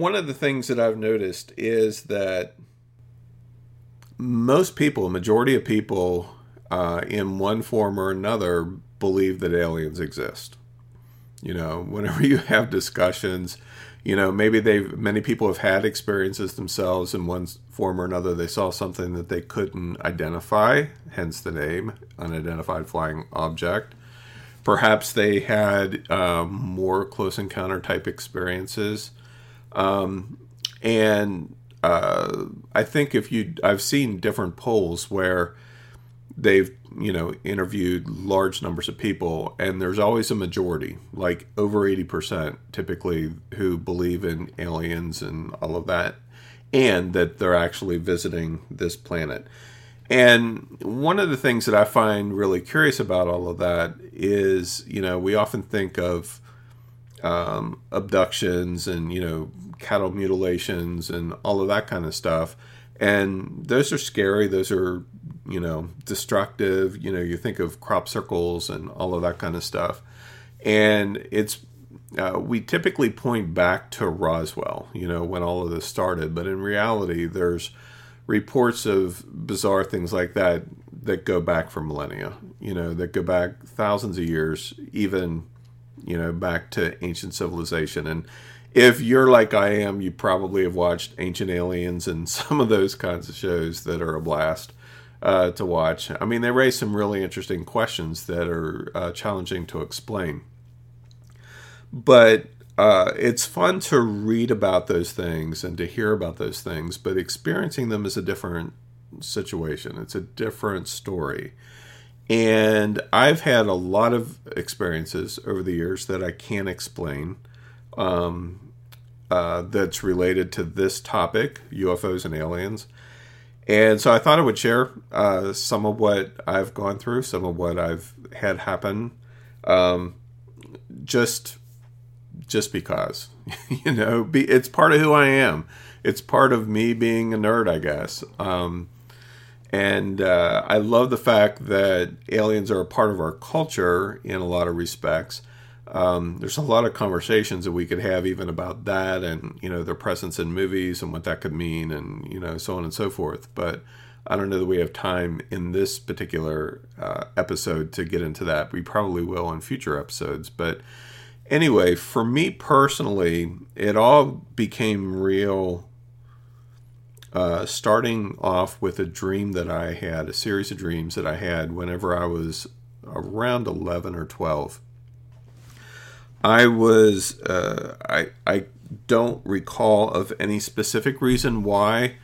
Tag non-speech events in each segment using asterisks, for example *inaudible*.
one of the things that I've noticed is that most people, majority of people, uh, in one form or another, believe that aliens exist. You know, *laughs* whenever you have discussions, you know, maybe they've many people have had experiences themselves in one form or another. They saw something that they couldn't identify, hence the name, unidentified flying object. Perhaps they had um, more close encounter type experiences. Um, and uh, I think if you, I've seen different polls where they've you know interviewed large numbers of people and there's always a majority like over 80% typically who believe in aliens and all of that and that they're actually visiting this planet. And one of the things that i find really curious about all of that is you know we often think of um, abductions and you know cattle mutilations and all of that kind of stuff and those are scary those are you know destructive you know you think of crop circles and all of that kind of stuff and it's uh, we typically point back to Roswell, you know, when all of this started, but in reality, there's reports of bizarre things like that that go back for millennia, you know, that go back thousands of years, even, you know, back to ancient civilization. And if you're like I am, you probably have watched Ancient Aliens and *laughs* some of those kinds of shows that are a blast uh, to watch. I mean, they raise some really interesting questions that are uh, challenging to explain. But uh, it's fun to read about those things and to hear about those things, but experiencing them is a different situation. It's a different story. And I've had a lot of experiences over the years that I can't explain. Um, uh, that's related to this topic, UFOs and aliens. And so I thought I would share uh, some of what I've gone through, some of what I've had happen, um, just just because, *laughs* you know, be, it's part of who I am. It's part of me being a nerd, I guess. Um, and uh, I love the fact that aliens are a part of our culture in a lot of respects. Um, there's a lot of conversations that we could have even about that and you know their presence in movies and what that could mean and you know so on and so forth. But i don't know that we have time in this particular uh, episode to get into that. We probably will in future episodes. But anyway for me personally it all became real uh, starting off with a dream that i had a series of dreams that i had whenever i was around 11 or 12 I was uh, I I don't recall of any specific reason why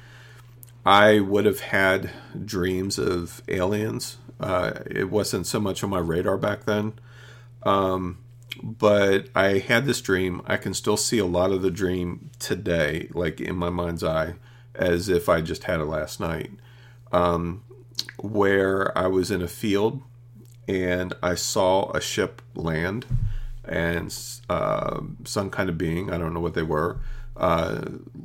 I would have had dreams of aliens. Uh, it wasn't so much on my radar back then. Um, but I had this dream. I can still see a lot of the dream today, like in my mind's eye, as if I just had it last night. Um, where I was in a field and I saw a ship land and uh, some kind of being, I don't know what they were, uh,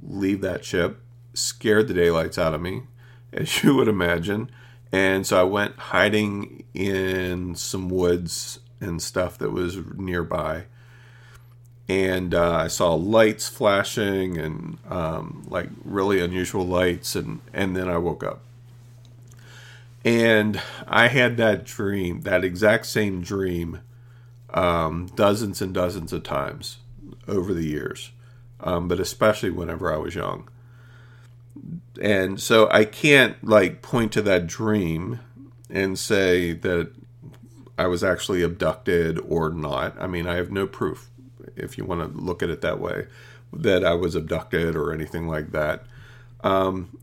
leave that ship, scared the daylights out of me, *laughs* as you would imagine. And so I went hiding in some woods and stuff that was nearby. And uh, I saw lights flashing and um, like really unusual lights. And, and then I woke up. And I had that dream, that exact same dream um, dozens and dozens of times over the years, um, but especially whenever I was young. And so I can't like point to that dream and say that I was actually abducted or not. I mean, I have no proof, if you want to look at it that way, that I was abducted or anything like that. Um,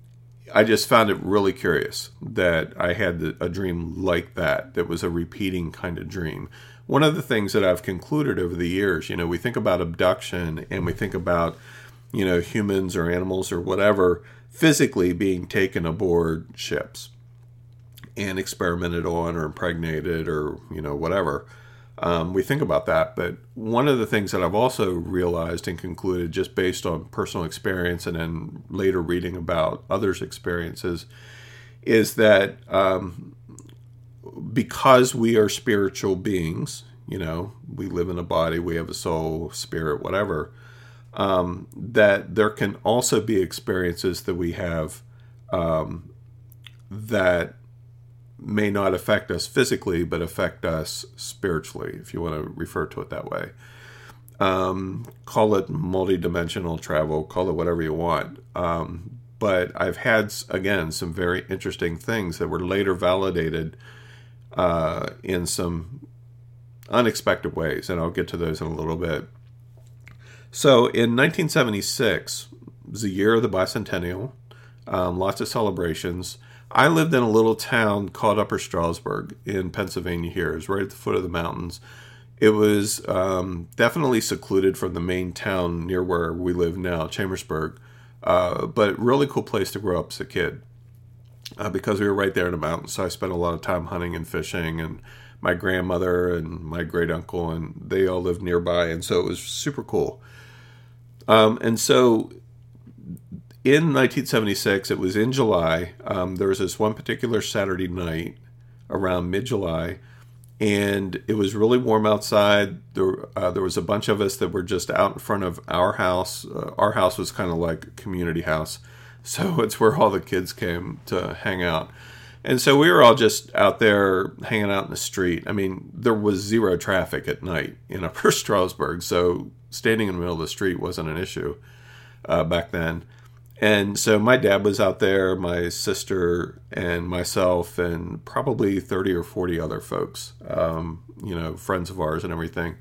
I just found it really curious that I had a dream like that, that was a repeating kind of dream one of the things that I've concluded over the years, you know, we think about abduction and we think about, you know, humans or animals or whatever physically being taken aboard ships and experimented on or impregnated or, you know, whatever. Um, we think about that. But one of the things that I've also realized and concluded just based on personal experience and then later reading about others' experiences is that um, because we are spiritual beings, you know, we live in a body, we have a soul, spirit, whatever. um, that there can also be experiences that we have um, that may not affect us physically, but affect us spiritually, if you want to refer to it that way. Um, call it multidimensional travel, call it whatever you want. Um, but I've had, again, some very interesting things that were later validated uh, in some unexpected ways, and I'll get to those in a little bit. So in 1976, was the year of the bicentennial, um, lots of celebrations. I lived in a little town called Upper Strasburg in Pennsylvania. Here, it's right at the foot of the mountains. It was um, definitely secluded from the main town near where we live now, Chambersburg, uh, but really cool place to grow up as a kid uh, because we were right there in the mountains. So I spent a lot of time hunting and fishing, and my grandmother and my great uncle, and they all lived nearby, and so it was super cool. Um, and so in 1976, it was in July. Um, there was this one particular Saturday night around mid July, and it was really warm outside. There, uh, there was a bunch of us that were just out in front of our house. Uh, our house was kind of like a community house, so *laughs* it's where all the kids came to hang out. And so we were all just out there hanging out in the street. I mean, there was zero traffic at night in *laughs* Upper Strasburg, so standing in the middle of the street wasn't an issue uh, back then. And so my dad was out there, my sister and myself, and probably 30 or 40 other folks, um, you know, friends of ours and everything.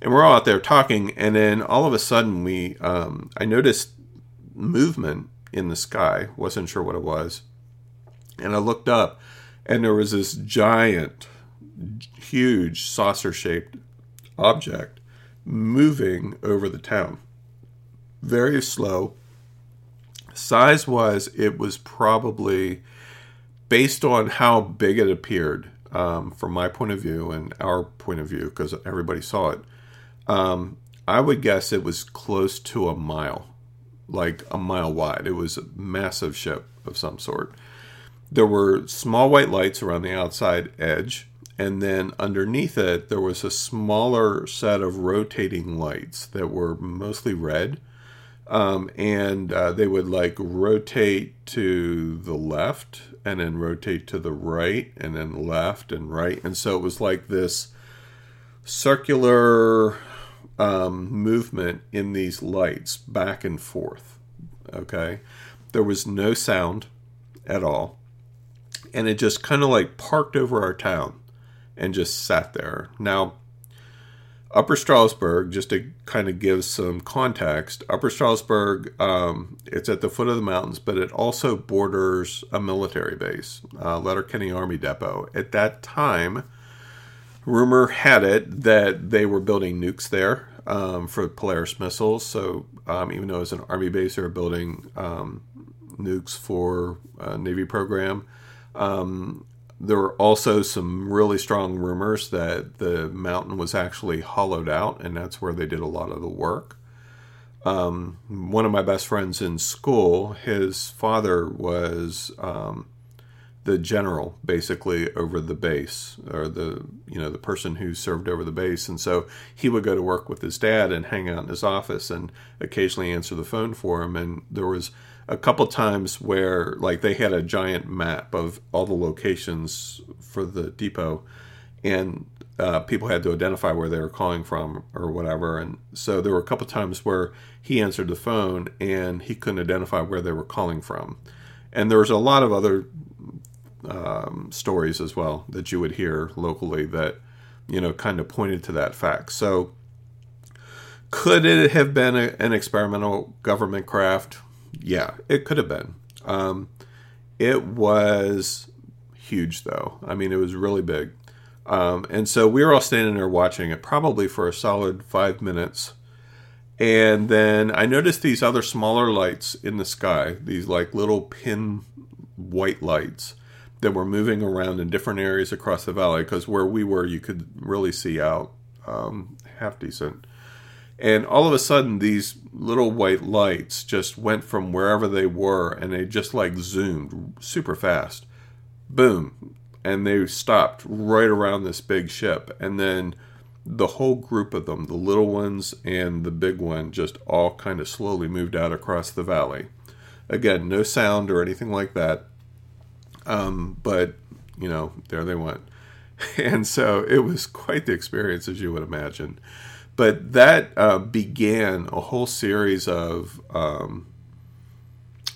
And we're all out there talking. And then all of a sudden, we, um, I noticed movement in the sky, wasn't sure what it was. And I looked up, and there was this giant, huge saucer shaped object moving over the town. Very slow Size wise, it was probably based on how big it appeared um, from my point of view and our point of view, because everybody saw it. Um, I would guess it was close to a mile, like a mile wide. It was a massive ship of some sort. There were small white lights around the outside edge, and then underneath it, there was a smaller set of rotating lights that were mostly red um, and uh, they would like rotate to the left and then rotate to the right and then left and right and so it was like this circular um, movement in these lights back and forth okay? There was no sound at all. And it just kind of like parked over our town and just sat there. Now Upper Strasburg, just to kind of give some context, Upper Strasburg, um, it's at the foot of the mountains, but it also borders a military base, uh, Letterkenny Army Depot. At that time, rumor had it that they were building nukes there um, for Polaris missiles. So um, even though it's an Army base, they were building um, nukes for a Navy program. Um, there were also some really strong rumors that the mountain was actually hollowed out, and that's where they did a lot of the work. Um, one of my best friends in school, his father was um, the general, basically over the base, or the you know the person who served over the base, and so he would go to work with his dad and hang out in his office and occasionally answer the phone for him. And there was a couple times where like they had a giant map of all the locations for the depot and uh, people had to identify where they were calling from or whatever. And so there were a couple times where he answered the phone and he couldn't identify where they were calling from. And there was a lot of other um, stories as well that you would hear locally that you know kind of pointed to that fact so could it have been a, an experimental government craft yeah, it could have been. Um, it was huge, though. I mean, it was really big. Um, and so we were all standing there watching it probably for a solid five minutes. And then I noticed these other smaller lights in the sky, these like little pin white lights that were moving around in different areas across the valley because where we were, you could really see out um, half decent. And all of a sudden, these little white lights just went from wherever they were and they just like zoomed super fast. Boom. And they stopped right around this big ship. And then the whole group of them, the little ones and the big one, just all kind of slowly moved out across the valley. Again, no sound or anything like that. Um, but, you know, there they went. *laughs* And so it was quite the experience, as you would imagine. But that uh, began a whole series of um,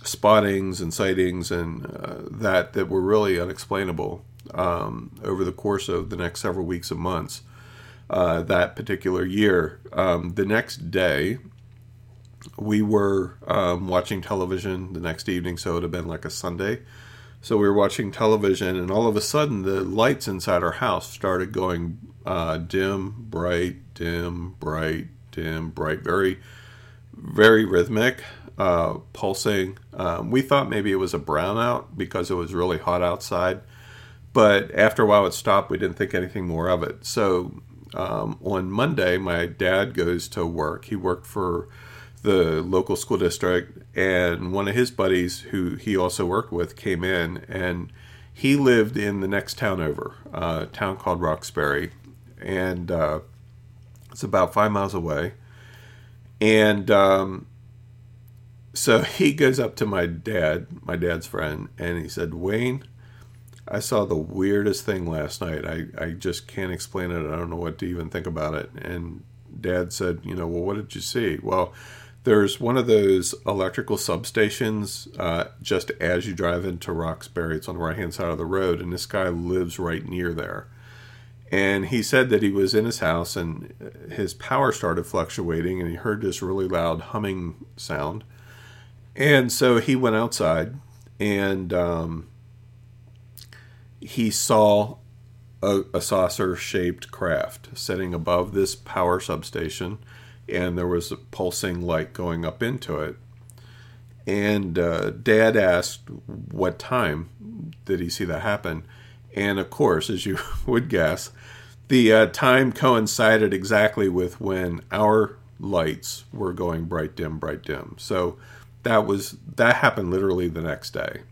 spottings and sightings and uh, that that were really unexplainable um, over the course of the next several weeks and months. Uh, that particular year, um, the next day, we were um, watching television the next evening, so it have been like a Sunday. So we were watching television, and all of a sudden, the lights inside our house started going uh, dim, bright, dim, bright, dim, bright, very, very rhythmic uh, pulsing. Um, we thought maybe it was a brownout because it was really hot outside, but after a while it stopped. We didn't think anything more of it. So um, on Monday, my dad goes to work. He worked for the local school district, and one of his buddies, who he also worked with, came in and he lived in the next town over, uh, a town called Roxbury, and uh, it's about five miles away. And um, so *laughs* he goes up to my dad, my dad's friend, and he said, Wayne, I saw the weirdest thing last night. I, I just can't explain it. I don't know what to even think about it. And dad said, You know, well, what did you see? Well, there's one of those electrical substations uh, just as you drive into Roxbury. It's on the right hand side of the road, and this guy lives right near there. And he said that he was in his house and his power started fluctuating, and he heard this really loud humming sound and so he went outside and um, he saw a, a saucer shaped craft sitting above this power substation, and there was a pulsing light going up into it. And uh, Dad asked, What time did he see that happen? And of course, as you *laughs* would guess, the uh, time coincided exactly with when our lights were going bright dim, bright dim. So that was that happened literally the next day.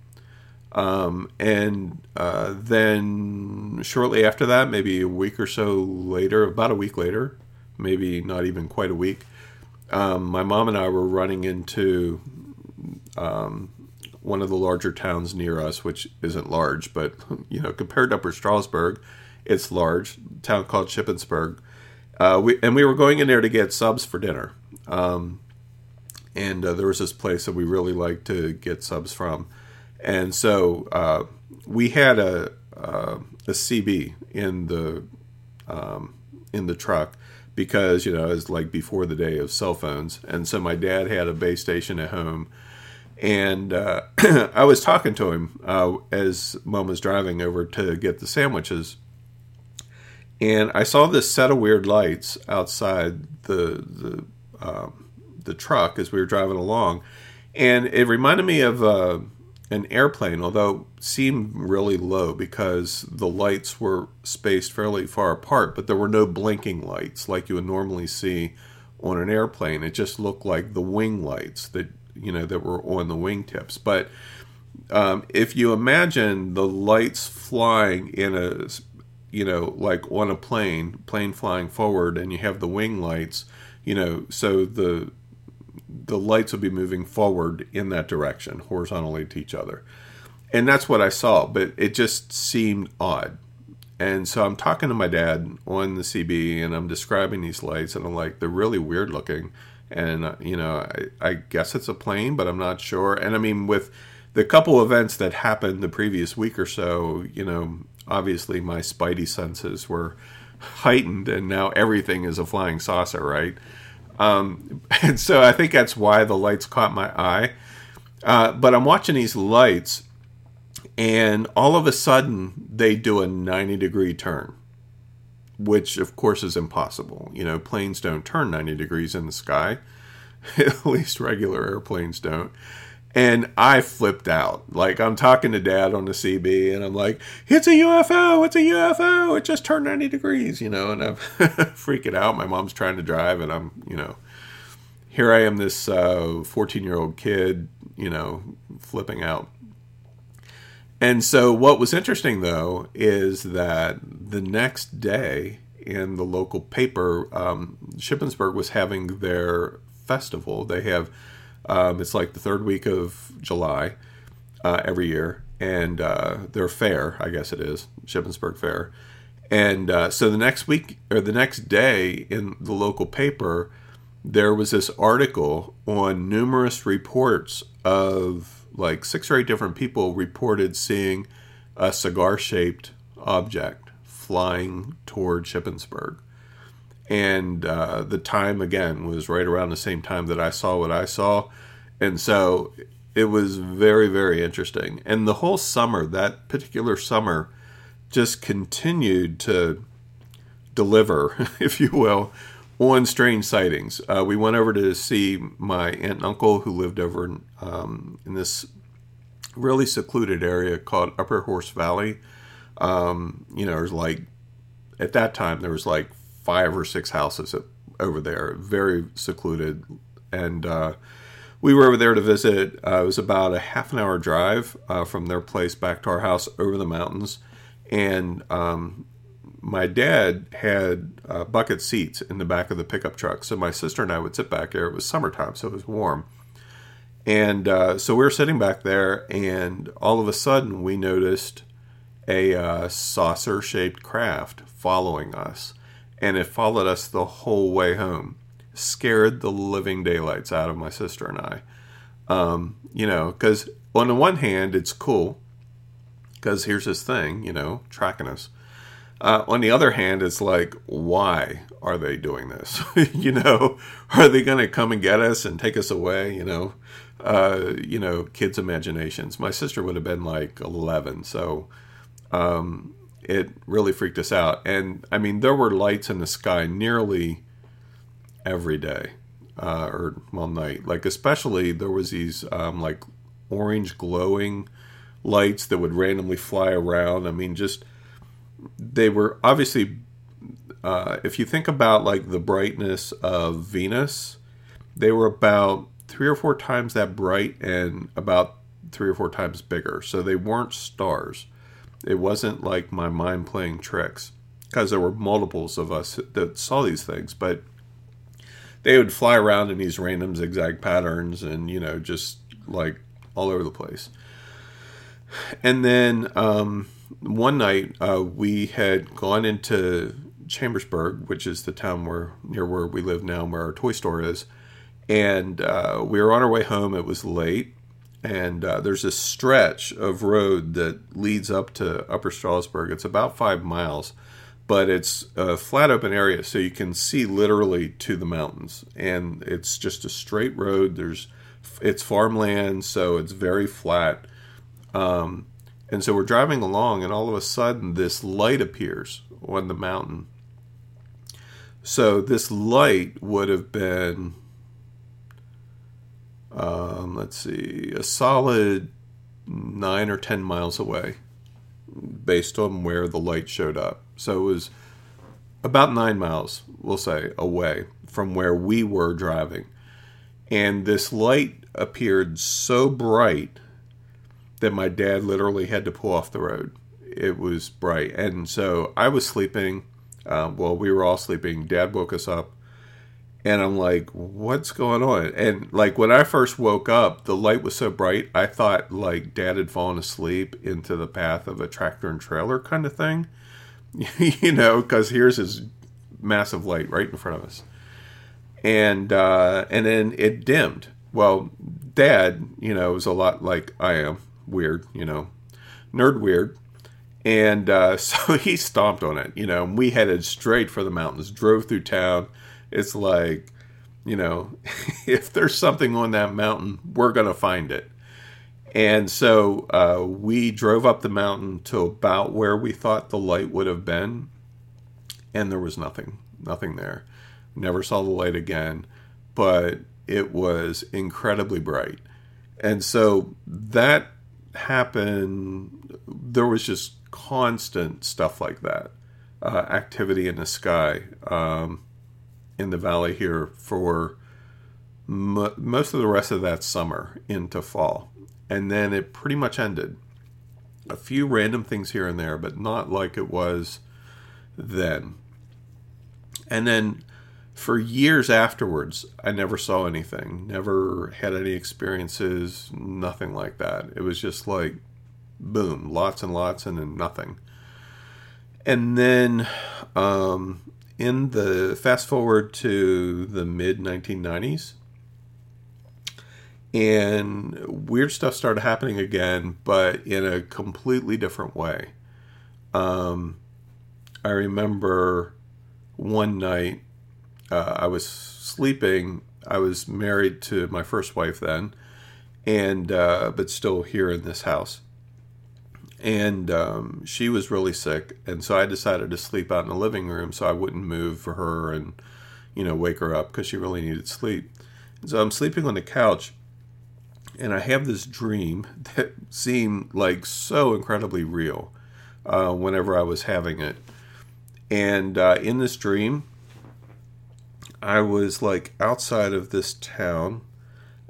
Um, and uh, then shortly after that, maybe a week or so later, about a week later, maybe not even quite a week, um, my mom and I were running into um, one of the larger towns near us, which isn't large, but you know, compared to Upper Strasburg, it's large. town called Shippensburg. Uh, we, and we were going in there to get subs for dinner. Um, and uh, there was this place that we really liked to get subs from, and so uh, we had a uh, a CB in the um, in the truck because you know it's like before the day of cell phones, and so my dad had a base station at home. And uh, *clears throat* I was talking to him uh, as mom was driving over to get the sandwiches, and I saw this set of weird lights outside the the um, the truck as we were driving along, and it reminded me of uh, an airplane, although seemed really low because the lights were spaced fairly far apart, but there were no blinking lights like you would normally see on an airplane. It just looked like the wing lights that you know that were on the wingtips, but um, if you imagine the lights flying in a you know like on a plane plane flying forward and you have the wing lights you know so the the lights would be moving forward in that direction, horizontally to each other. And that's what I saw, but it just seemed odd. And so I'm talking to my dad on the CB and I'm describing these lights, and I'm like, they're really weird looking. And, uh, you know, I, I guess it's a plane, but I'm not sure. And I mean, with the couple events that happened the previous week or so, you know, obviously my spidey senses were heightened, and now everything is a flying saucer, right? Um, *laughs* and so I think that's why the lights caught my eye. Uh, but I'm watching these lights, and all of a sudden they do a 90 degree turn, which of course is impossible. You know, planes don't turn 90 degrees in the sky, *laughs* at least regular airplanes don't. And I flipped out. Like I'm talking to dad on the CB and I'm like, it's a UFO, it's a UFO, it just turned 90 degrees, you know, and I'm *laughs* freaking out. My mom's trying to drive and I'm, you know, here I am, this 14 uh, year old kid, you know, flipping out. And so what was interesting though is that the next day in the local paper, um, Shippensburg, was having their festival. They have um, it's like the third week of July uh, every year, and uh, their fair, I guess it is, Shippensburg Fair. And uh, so the next week or the next day in the local paper, there was this article on numerous reports of like six or eight different people reported seeing a cigar shaped object flying toward Shippensburg. And uh, the time again was right around the same time that I saw what I saw. And so it was very, very interesting. And the whole summer, that particular summer, just continued to deliver, *laughs* if you will, on strange sightings. Uh, we went over to see my aunt and uncle who lived over in, um, in this really secluded area called Upper Horse Valley. Um, you know, there's like at that time there was like five or six houses over there, very secluded, and uh, we were over there to visit. Uh, it was about a half an hour drive uh, from their place back to our house over the mountains, and um, my dad had uh, bucket seats in the back of the pickup truck, so my sister and I would sit back there. It was summertime, so it was warm. And uh, so we were sitting back there, and all of a sudden we noticed a uh, saucer shaped craft following us. And it followed us the whole way home. Scared the living daylights out of my sister and I. Um, you know, because on the one hand, it's cool, because here's this thing, you know, tracking us. Uh, on the other hand, it's like, why are they doing this? *laughs* you know, are they going to come and get us and take us away? You know, uh, you know, kids' imaginations. My sister would have been like 11, so um, it really freaked us out. And I mean, there were lights in the sky nearly every day, uh, or well, night. Like especially there was these um, like orange glowing lights that would randomly fly around. I mean, just they were obviously. Uh, if you think about like the brightness of Venus, they were about three or four times that bright and about three or four times bigger. So they weren't stars. It wasn't like my mind playing tricks because there were multiples of us that saw these things, but they would fly around in these random zigzag patterns and, you know, just like all over the place. And then um, one night uh, we had gone into Chambersburg, which is the town where near where we live now, and where our toy store is. And uh, we were on our way home. It was late, and uh, there's a stretch of road that leads up to Upper Strasburg. It's about five miles, but it's a flat open area, so you can see literally to the mountains, and it's just a straight road. There's it's farmland, so it's very flat. Um, and so we're driving along, and all of a sudden, this light appears on the mountain. So this light would have been um, let's see, a solid nine or ten miles away, based on where the light showed up. So it was about nine miles, we'll say, away from where we were driving. And this light appeared so bright that my dad literally had to pull off the road. It was bright. And so I was sleeping. Uh, well, we were all sleeping. Dad woke us up and I'm like, what's going on? And like when I first woke up, the light was so bright, I thought like dad had fallen asleep into the path of a tractor and trailer kind of thing, *laughs* you know, because here's his massive light right in front of us. And uh, and then it dimmed. Well, dad, you know, was a lot like I am, weird, you know, nerd weird. And uh, *laughs* so he stomped on it, you know, and we headed straight for the mountains, drove through town it's like, you know, *laughs* if there's something on that mountain, we're going to find it. And so uh, we drove up the mountain to about where we thought the light would have been, and there was nothing, nothing there. Never saw the light again, but it was incredibly bright. And so that happened, there was just constant stuff like that, uh, activity in the sky. Um, in the valley here for m- most of the rest of that summer into fall. And then it pretty much ended. A few random things here and there, but not like it was then. And then for years afterwards, I never saw anything, never had any experiences, nothing like that. It was just like, boom, lots and lots, and then nothing. And then um, in the fast forward to the mid 1990s, and weird stuff started happening again, but in a completely different way. Um, I remember one night uh, I was sleeping. I was married to my first wife then, and uh, but still here in this house. And um, she was really sick, and so I decided to sleep out in the living room so I wouldn't move for her and you know wake her up because she really needed sleep. And so I'm sleeping on the couch, and I have this dream *laughs* that seemed like so incredibly real uh, whenever I was having it. And uh, in this dream, I was like outside of this town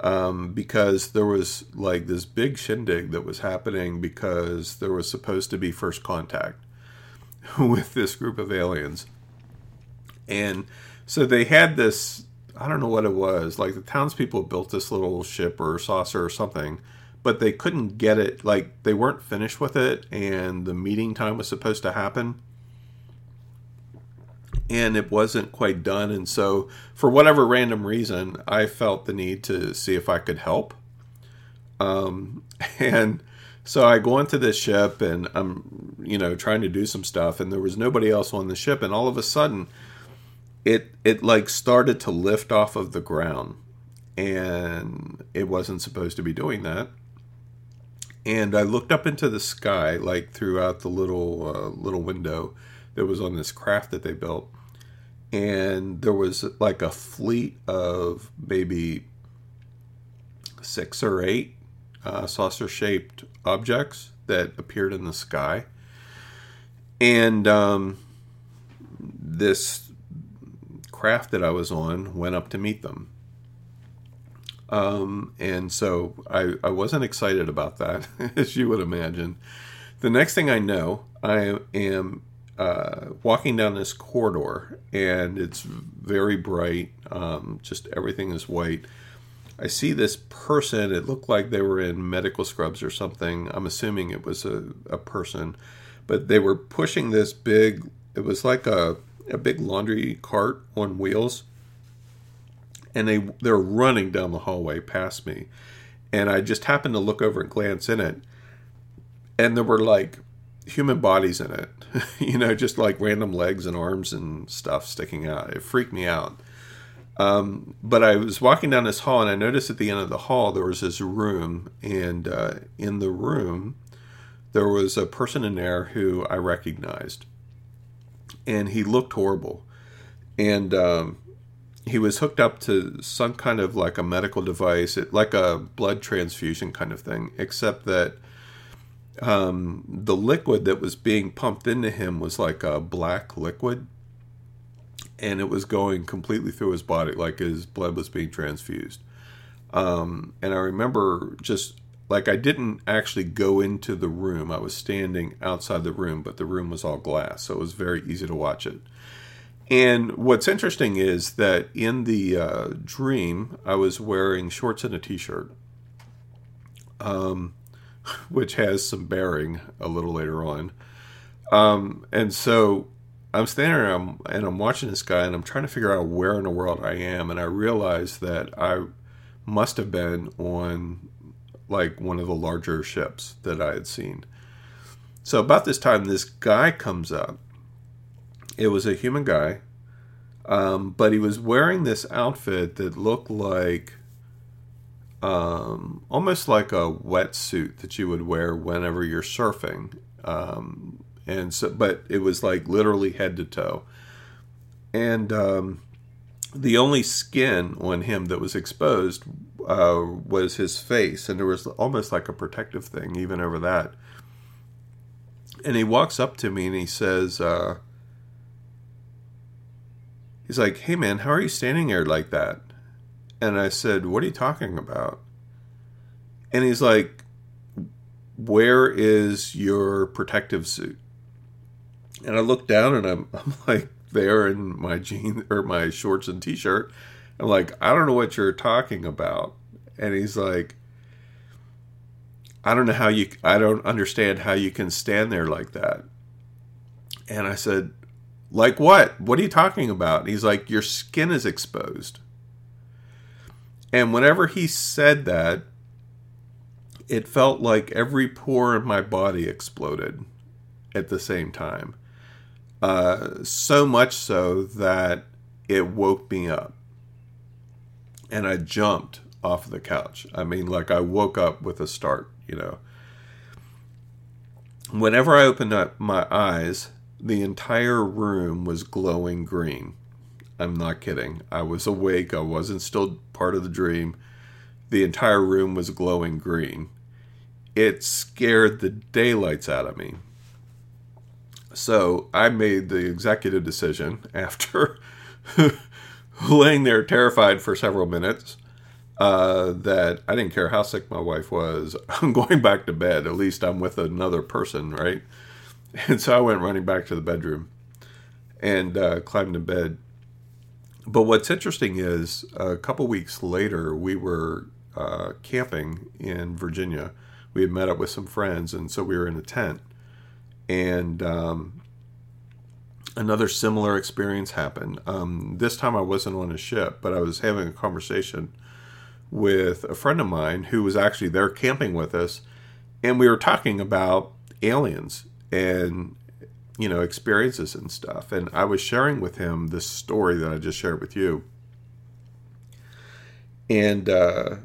um, because there was like this big shindig that was happening because there was supposed to be first contact *laughs* with this group of aliens. And so they had this, I don't know what it was, like the townspeople built this little ship or saucer or something, but they couldn't get it, like they weren't finished with it, and the meeting time was supposed to happen and it wasn't quite done. And so, for whatever random reason, I felt the need to see if I could help. Um, *laughs* and so I go into this ship and I'm, you know, trying to do some stuff, and there was nobody else on the ship, and all of a sudden, it it like started to lift off of the ground, and it wasn't supposed to be doing that. And I looked up into the sky, like throughout the little uh, little window that was on this craft that they built, and there was like a fleet of maybe six or eight uh, saucer shaped objects that appeared in the sky. And um, this craft that I was on went up to meet them. Um, and so I, I wasn't excited about that, *laughs* as you would imagine. The next thing I know, I am uh, walking down this corridor, and it's very bright. Um, just everything is white. I see this person. It looked like they were in medical scrubs or something. I'm assuming it was a, a person, but they were pushing this big. It was like a a big laundry cart on wheels, and they they're running down the hallway past me, and I just happened to look over and glance in it, and there were like human bodies in it. *laughs* you know, just like random legs and arms and stuff sticking out. It freaked me out. Um, but I was walking down this hall and I noticed at the end of the hall there was this room, and uh, in the room there was a person in there who I recognized, and he looked horrible, and um, he was hooked up to some kind of like a medical device, like a blood transfusion kind of thing, except that um, the liquid that was being pumped into him was like a black liquid and it was going completely through his body like his blood was being transfused. Um, and i remember just like i didn't actually go into the room. I was standing outside the room but the room was all glass so it was very easy to watch it. And what's interesting is that in the uh, dream i was wearing shorts and a t-shirt. Um, *laughs* which has some bearing a little later on. Um, and so I'm standing there and I'm, and I'm watching this guy and I'm trying to figure out where in the world I am. And I realize that I must have been on like one of the larger ships that I had seen. So about this time, this guy comes up. It was a human guy, um, but he was wearing this outfit that looked like um, almost like a wetsuit that you would wear whenever you're surfing. Um, and so, but it was like literally head to toe. And um, the only skin on him that was exposed uh, was his face, and there was almost like a protective thing even over that. And he walks up to me and he says, uh, he's like, "Hey man, how are you standing there like that?" And I said, What are you talking about? And he's like, Where is your protective suit? And I look down and I'm, *laughs* I'm like there in my jeans or my shorts and t-shirt. I'm like, I don't know what you're talking about. And he's like, I don't know how you, I don't understand how you can stand there like that. And I said, like what? What are you talking about? And he's like, your skin is exposed. And whenever he said that, it felt like every pore in my body exploded at the same time. Uh, so much so that it woke me up. And I jumped off the couch. I mean, like I woke up with a start, you know. Whenever I opened up my eyes, the entire room was glowing green. I'm not kidding. I was awake. I wasn't still part of the dream. The entire room was glowing green. It scared the daylights out of me. So I made the executive decision *laughs* after *laughs* laying there terrified for several minutes uh, that I didn't care how sick my wife was. *laughs* I'm going back to bed. At least I'm with another person, right? And so I went running back to the bedroom and uh, climbed in bed. But what's interesting is a couple weeks later, we were uh, camping in Virginia. We had met up with some friends, and so we were in a tent. And um, another similar experience happened. Um, this time I wasn't on a ship, but I was having a conversation with a friend of mine who was actually there camping with us, and we were talking about aliens and you know experiences and stuff. And I was sharing with him this story that I just shared with you, and uh,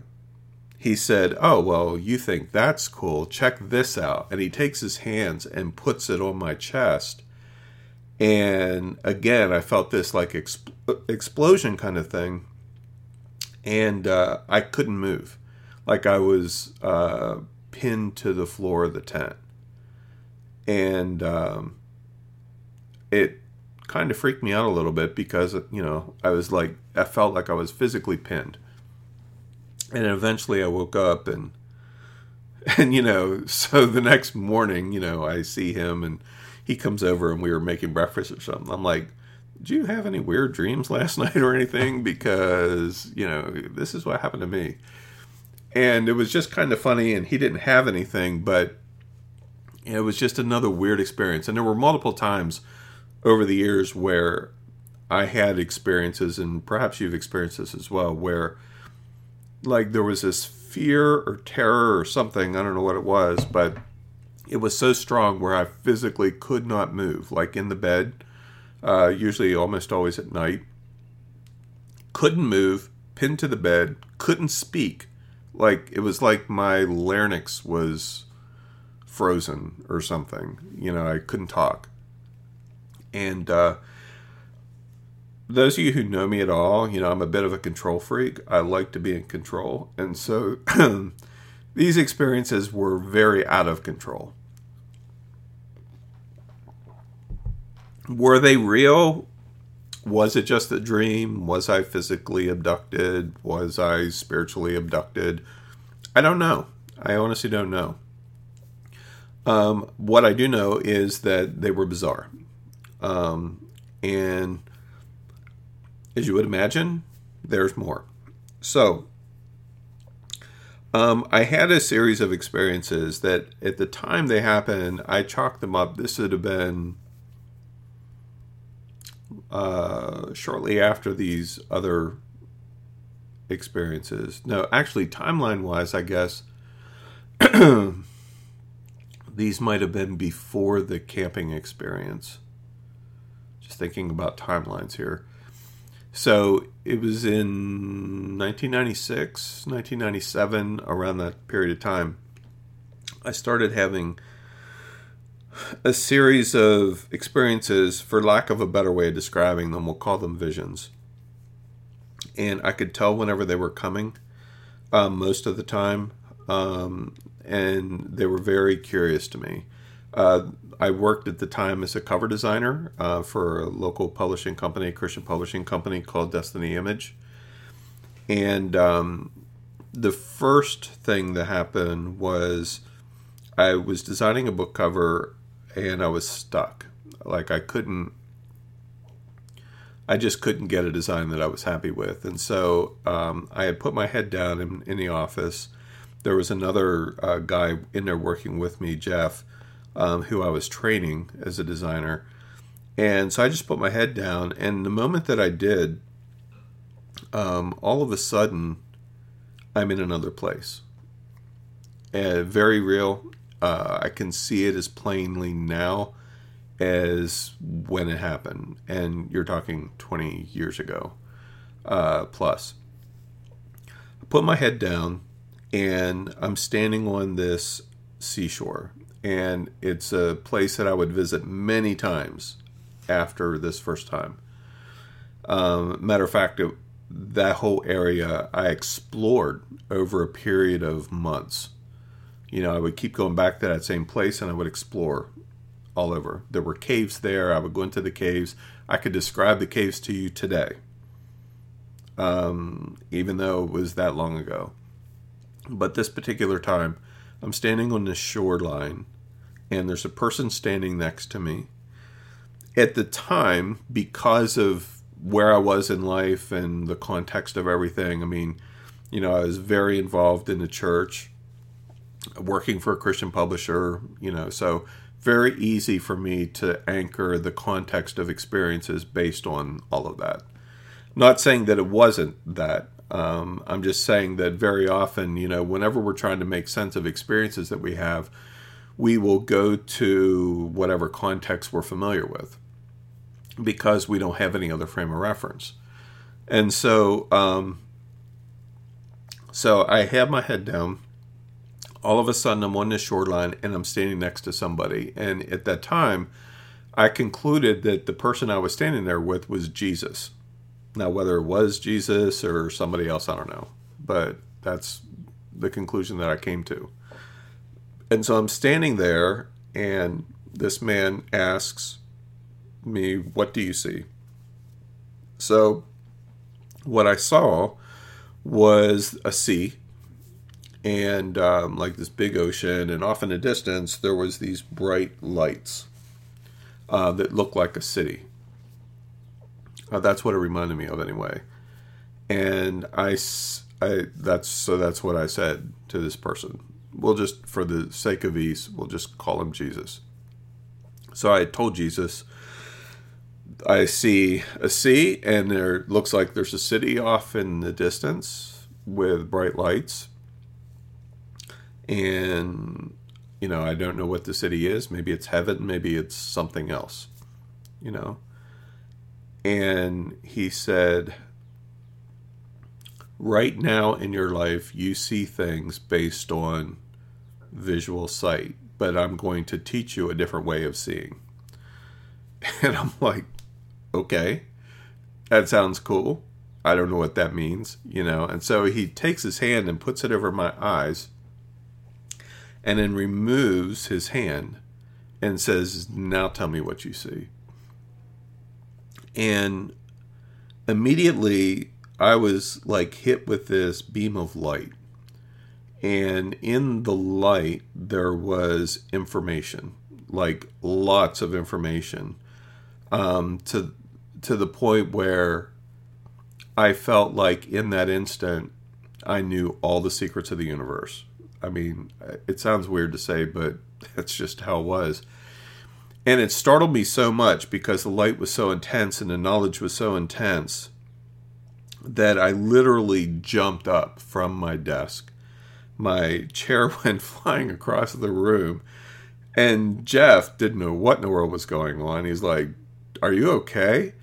he said, "Oh well, you think that's cool? Check this out." And he takes his hands and puts it on my chest and again i felt this like exp- explosion kind of thing and uh, i couldn't move like i was uh, pinned to the floor of the tent and um, it kind of freaked me out a little bit because you know i was like i felt like i was physically pinned and eventually i woke up and *laughs* and you know so the next morning you know i see him and he comes over and we were making breakfast or something. I'm like, did you have any weird dreams last *laughs* night or anything? Because, you know, this is what happened to me. And it was just kind of funny, and he didn't have anything, but it was just another weird experience. And there were multiple times over the years where I had experiences, and perhaps you've experienced this as well, where like there was this fear or terror or something, I don't know what it was, but it was so strong where I physically could not move, like in the bed, uh, usually almost always at night. Couldn't move, pinned to the bed, couldn't speak. Like it was like my larynx was frozen or something. You know, I couldn't talk. And uh, those of you who know me at all, you know, I'm a bit of a control freak. I like to be in control. And so *clears throat* these experiences were very out of control. were they real? Was it just a dream? Was I physically abducted? Was I spiritually abducted? I don't know. I honestly don't know. Um, what I do know is that they were bizarre. Um, and as you would imagine, there's more. So, um, I had a series of experiences that at the time they happened, I chalked them up. This would have been uh, shortly after these other experiences. No, actually, timeline wise, I guess *clears throat* these might have been before the camping experience. Thinking about timelines here. So it was in 1996, 1997, around that period of time. I started having a series of experiences, for lack of a better way of describing them, we'll call them visions. And I could tell whenever they were coming, um, most of the time, um, and they were very curious to me. Uh, I worked at the time as a cover designer uh, for a local publishing company, Christian publishing company called Destiny Image. And um, the first thing that happened was I was designing a book cover and I was stuck. Like I couldn't I just couldn't get a design that I was happy with. And so um, I had put my head down in, in the office. There was another uh, guy in there working with me, Jeff, um, who I was training as a designer. And so I just put my head down. And the moment that I did, um, all of a sudden, I'm in another place. Uh, very real. Uh, I can see it as plainly now as when it happened, and you're talking 20 years ago uh, plus. I put my head down, and I'm standing on this seashore, and it's a place that I would visit many times after this first time. Um, matter of fact, it, that whole area I explored over a period of months. You know, I would keep going back to that same place and I would explore all over. There were caves there. I would go into the caves. I could describe the caves to you today, um, even though it was that long ago. But this particular time, I'm standing on the shoreline, and there's a person standing next to me. At the time, because of where I was in life and the context of everything, I mean, you know, I was very involved in the church, working for a Christian publisher, you know, so very easy for me to anchor the context of experiences based on all of that. Not saying that it wasn't that. Um, I'm just saying that very often, you know, whenever we're trying to make sense of experiences that we have, we will go to whatever context we're familiar with because we don't have any other frame of reference. And so, um, so I have my head down all of a sudden I'm on the shoreline and I'm standing next to somebody. And at that time, I concluded that the person I was standing there with was Jesus. Now, whether it was Jesus or somebody else, I don't know. But that's the conclusion that I came to. And so I'm standing there, and this man asks me, What do you see? So, what I saw was a sea and um, like this big ocean, and off in the distance there was these bright lights uh, that looked like a city. Uh, that's what it reminded me of, anyway. And I, I, that's so that's what I said to this person. We'll just, for the sake of ease, we'll just call him Jesus. So I told Jesus, I see a sea, and there looks like there's a city off in the distance with bright lights. And you know i don't know what the city is. Maybe it's heaven maybe it's something else you know. And he said right now in your life you see things based on visual sight but i'm going to teach you a different way of seeing *laughs* and i'm like okay that sounds cool i don't know what that means you know and so he takes his hand and puts it over my eyes and then removes his hand and says, Now tell me what you see. And immediately I was like hit with this beam of light. And in the light, there was information, like lots of information, um, to to the point where I felt like in that instant I knew all the secrets of the universe. I mean, it sounds weird to say, but *laughs* that's just how it was. And it startled me so much because the light was so intense and the knowledge was so intense that I literally jumped up from my desk. My chair *laughs* went flying across the room, and Jeff didn't know what in the world was going on. He's like, Are you okay?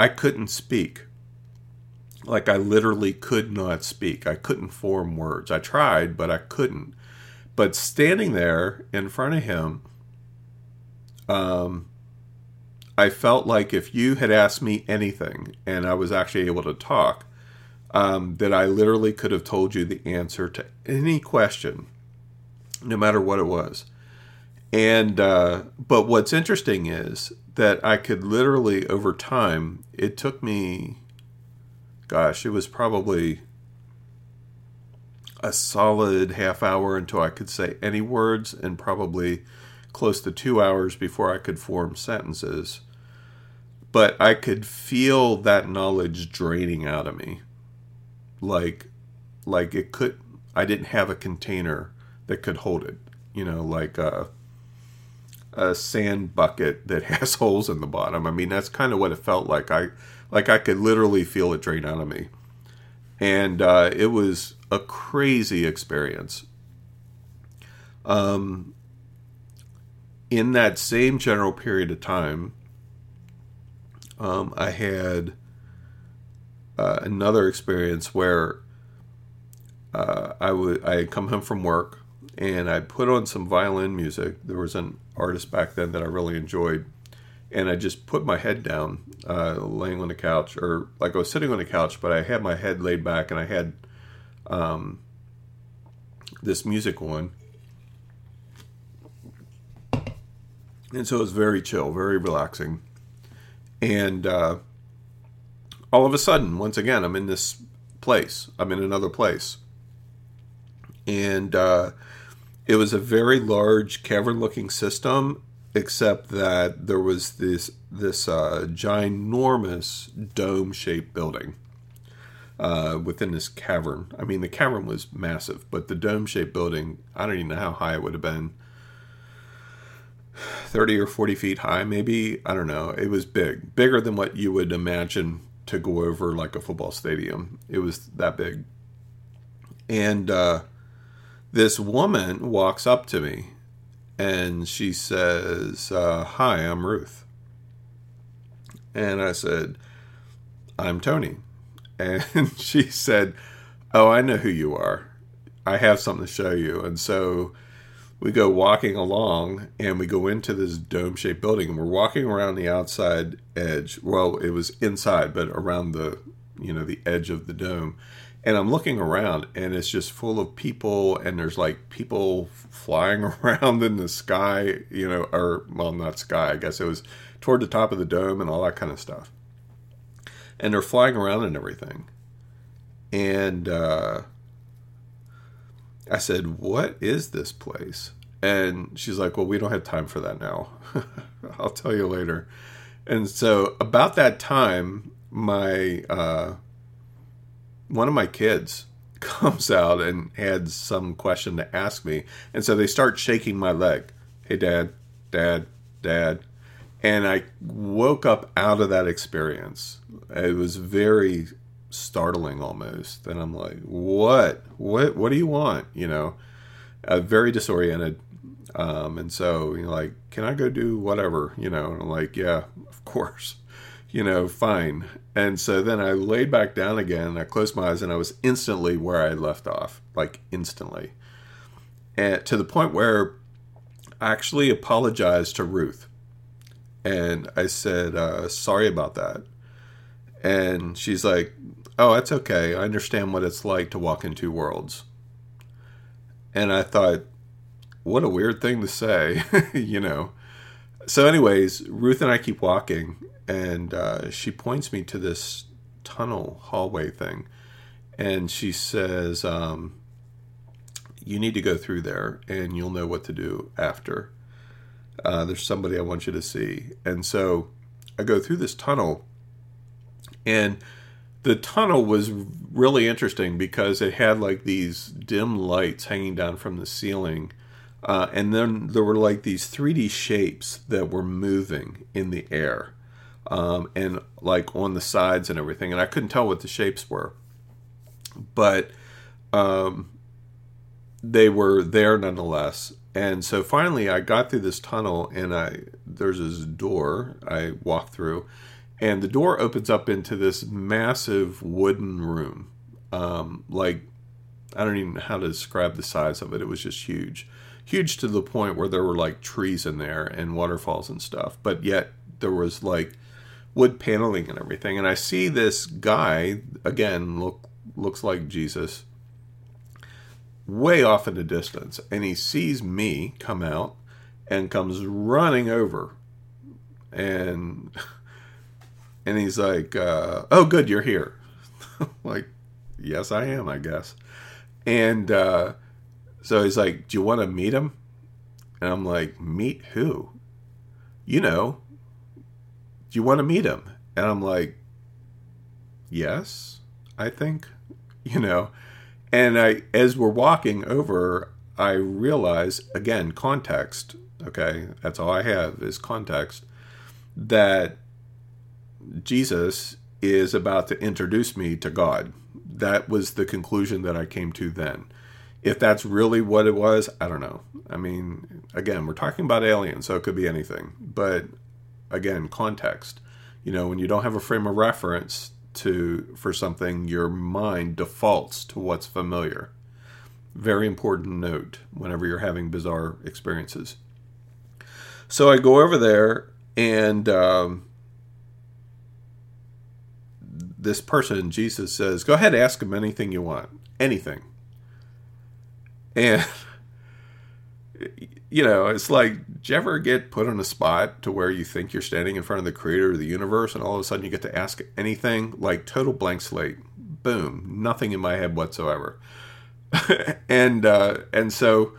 I couldn't speak. Like I literally could not speak. I couldn't form words. I tried, but I couldn't. But standing there in front of him, um, I felt like if you had asked me anything and I was actually able to talk, um, that I literally could have told you the answer to any question, no matter what it was. And uh, but what's interesting is that I could literally over time. It took me gosh, it was probably a solid half hour until I could say any words, and probably close to two hours before I could form sentences. but I could feel that knowledge draining out of me. Like like it could I didn't have a container that could hold it. You know, like a a sand bucket that *laughs* has holes in the bottom. I mean, that's kind of what it felt like. I like I could literally feel it drain out of me, and uh, it was a crazy experience. Um, in that same general period of time, um, I had uh, another experience where uh, I would I had come home from work and I put on some violin music. There was an artist back then that I really enjoyed, and I just put my head down, uh, laying on the couch, or like I was sitting on the couch, but I had my head laid back and I had um, this music on. And so it was very chill, very relaxing. And uh, all of a sudden, once again, I'm in this place. I'm in another place. And uh, it was a very large cavern-looking system, except that there was this this uh, ginormous dome-shaped building uh, within this cavern. I mean, the cavern was massive, but the dome-shaped building, I don't even know how high it would have been. *sighs* 30 or 40 feet high, maybe. I don't know. It was big, bigger than what you would imagine to go over like a football stadium. It was that big. And uh, this woman walks up to me and she says, uh, Hi, I'm Ruth. And I said, I'm Tony. And *laughs* she said, Oh, I know who you are. I have something to show you. And so we go walking along and we go into this dome shaped building and we're walking around the outside edge. Well it was inside but around the you know the edge of the dome. And i'm looking around and it's just full of people and there's like people flying *laughs* around in the sky you know or well not sky i guess it was toward the top of the dome and all that kind of stuff. And they're flying around and everything. And uh I said, What is this place? And she's like, Well, we don't have time for that now. *laughs* I'll tell you later. And so, about that time, my uh, one of my kids *laughs* comes out and had some question to ask me. And so they start shaking my leg. Hey, dad, dad, dad. And I woke up out of that experience. It was very startling almost. And I'm like, what? What what do you want? You know, uh, very disoriented. Um, and so you know, like, can I go do whatever? You know, and I'm like, yeah, of course. *laughs* You know, fine. And so then I laid back down again. I closed my eyes, and I was instantly where I left off, like instantly, and to the point where I actually apologized to Ruth, and I said, uh, "Sorry about that." And she's like, oh, that's okay. I understand what it's like to walk in two worlds. And I thought, what a weird thing to say, *laughs* you know. So, anyways, Ruth and I keep walking, and uh, she points me to this tunnel hallway thing. And she says, um, You need to go through there, and you'll know what to do after. Uh, there's somebody I want you to see. And so I go through this tunnel, and the tunnel was really interesting because it had like these dim lights hanging down from the ceiling. Uh, and then there were like these 3D shapes that were moving in the air um, and like on the sides and everything. And I couldn't tell what the shapes were. But um, they were there nonetheless. And so finally, I got through this tunnel, and I there's this door I walked through, and the door opens up into this massive wooden room. Um, like I don't even know how to describe the size of it. It was just huge, huge to the point where there were like trees in there and waterfalls and stuff. But yet there was like wood paneling and everything. And I see this guy again look looks like Jesus way off in the distance and he sees me come out and comes running over and *laughs* and he's like, uh, "Oh, good, you're here." *laughs* like, yes, I am, I guess. And uh, so he's like, "Do you want to meet him?" And I'm like, "Meet who?" You know, Do you want to meet him? And I'm like, Yes, I think, *laughs* you know. And I, as we're walking over, I realize again, context. Okay, that's all I have is context. That Jesus is about to introduce me to God. That was the conclusion that I came to then. If that's really what it was, I don't know. I mean, again, we're talking about aliens, so it could be anything. But again, context. You know, when you don't have a frame of reference to for something, your mind defaults to what's familiar. Very important note whenever you're having bizarre experiences. So I go over there, and um, this person, Jesus, says, Go ahead, ask him anything you want. Anything. And, *laughs* you know, it's like, do you ever get put on a spot to where you think you're standing in front of the creator of the universe and all of a sudden you get to ask anything? Like, total blank slate. Boom. Nothing in my head whatsoever. *laughs* and, uh, and so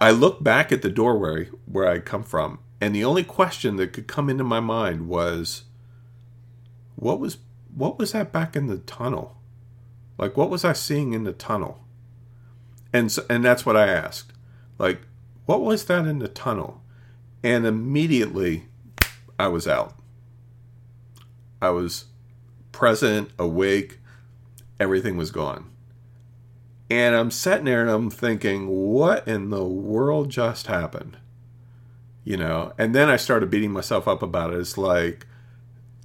I look back at the doorway where I come from, and the only question that could come into my mind was, what was what was that back in the tunnel? Like, what was I seeing in the tunnel? And so, and that's what I asked. Like, what was that in the tunnel? And immediately, I was out. I was present, awake. Everything was gone. And I'm sitting there and I'm thinking, what in the world just happened? You know, and then I started beating myself up about it. It's like,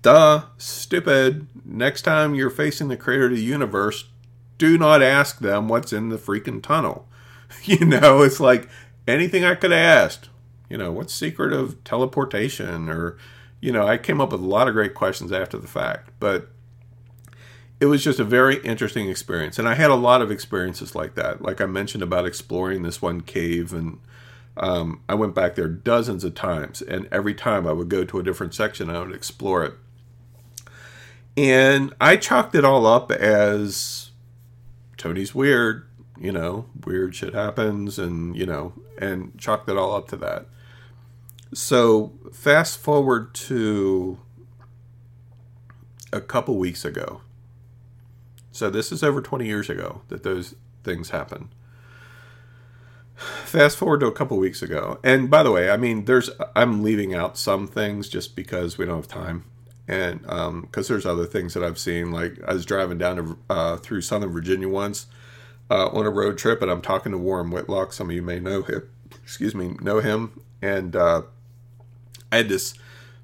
duh, stupid. Next time you're facing the creator of the universe, do not ask them what's in the freaking tunnel. *laughs* You know, it's like anything I could have asked. You know, what's secret of teleportation? Or, you know, I came up with a lot of great questions after the fact, but it was just a very interesting experience. And I had a lot of experiences like that. Like I mentioned about exploring this one cave and um, I went back there dozens of times, and every time I would go to a different section, I would explore it. And I chalked it all up as Tony's weird, you know, weird shit happens, and, you know, and chalked it all up to that. So, fast forward to a couple weeks ago. So, this is over 20 years ago that those things happened. Fast forward to a couple weeks ago. And by the way, I mean, there's, I'm leaving out some things just because we don't have time and because um, there's other things that I've seen. Like I was driving down to, uh, through Southern Virginia once uh, on a road trip, and I'm talking to Warren Whitlock. Some of you may know him. Excuse me, know him. And uh, I had this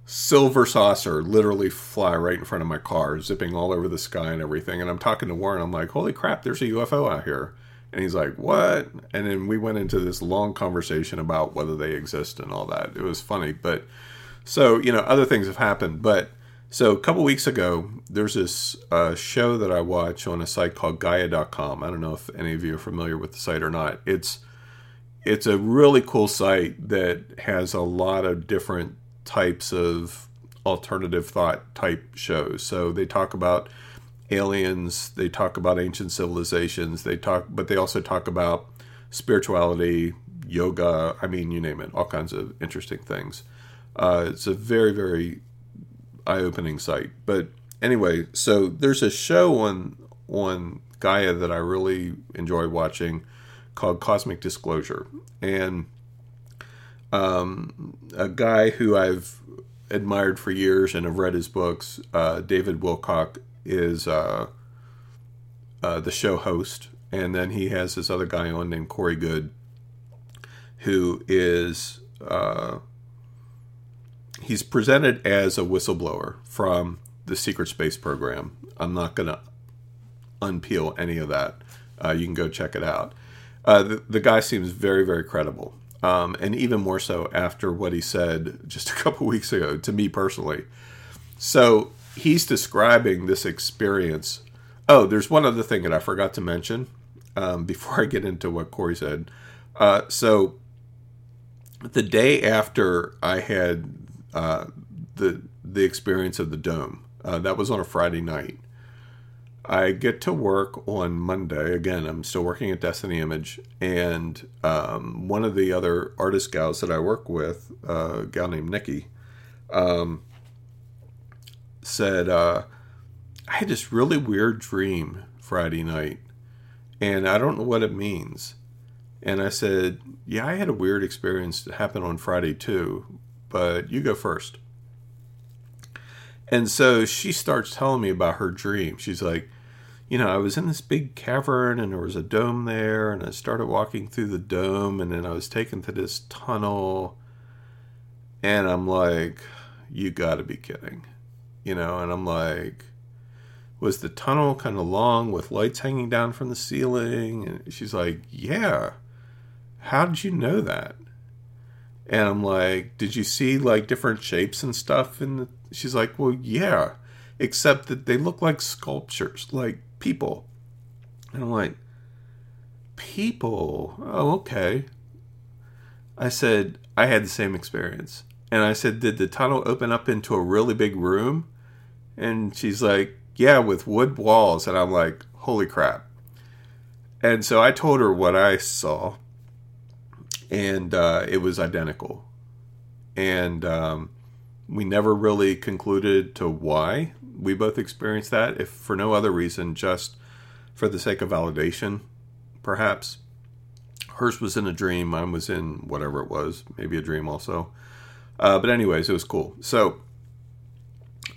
silver saucer literally fly right in front of my car, zipping all over the sky and everything. And I'm talking to Warren. I'm like, "Holy crap! There's a UFO out here." And he's like, "What?" And then we went into this long conversation about whether they exist and all that. It was funny, but so you know, other things have happened, but so a couple weeks ago, there's this uh, show that I watch on a site called Gaia.com. I don't know if any of you are familiar with the site or not. It's it's a really cool site that has a lot of different types of alternative thought type shows. So they talk about aliens, they talk about ancient civilizations, they talk, but they also talk about spirituality, yoga. I mean, you name it, all kinds of interesting things. Uh, it's a very very eye-opening site. But anyway, so there's a show on on Gaia that I really enjoy watching called Cosmic Disclosure, and um, a guy who I've admired for years and have read his books, uh, David Wilcock, is uh, uh, the show host, and then he has this other guy on named Corey Goode, who is uh, he's presented as a whistleblower from the secret space program. I'm not going to unpeel any of that. Uh, you can go check it out. Uh, the, the, guy seems very, very credible. Um, and even more so after what he said just *laughs* a couple weeks ago to me personally. So he's describing this experience. Oh, there's one other thing that I forgot to mention um, before I get into what Corey said. Uh, so the day after I had uh, the the experience of the dome. Uh, that was on a Friday night. I get to work on Monday. Again, I'm still working at Destiny Image, and um, one of the other artist gals that I work with, uh, a gal named Nikki, um, said, uh, I had this really weird dream Friday night, and I don't know what it means. And I said, Yeah, I had a weird experience that happened on Friday too, but you go first. And so she starts telling me about her dream. She's like, You know, I was in this big cavern and there was a dome there, and I started walking through the dome, and then I was taken to this tunnel. And I'm like, You gotta be kidding. You know, and I'm like, was the tunnel kind of long with lights hanging down from the ceiling? And she's like, Yeah. How did you know that? And I'm like, Did you see like different shapes and stuff? And she's like, Well, yeah. Except that they look like sculptures, like people. And I'm like, People? Oh, okay. I said, I had the same experience. And I said, Did the tunnel open up into a really big room? And she's like, yeah, with wood walls. And I'm like, holy crap. And so I told her what I saw, and uh, it was identical. And um, we never really concluded to why we both experienced that, if for no other reason, just for the sake of validation, perhaps. Hers was in a dream, mine was in whatever it was, maybe a dream also. Uh, but, anyways, it was cool. So,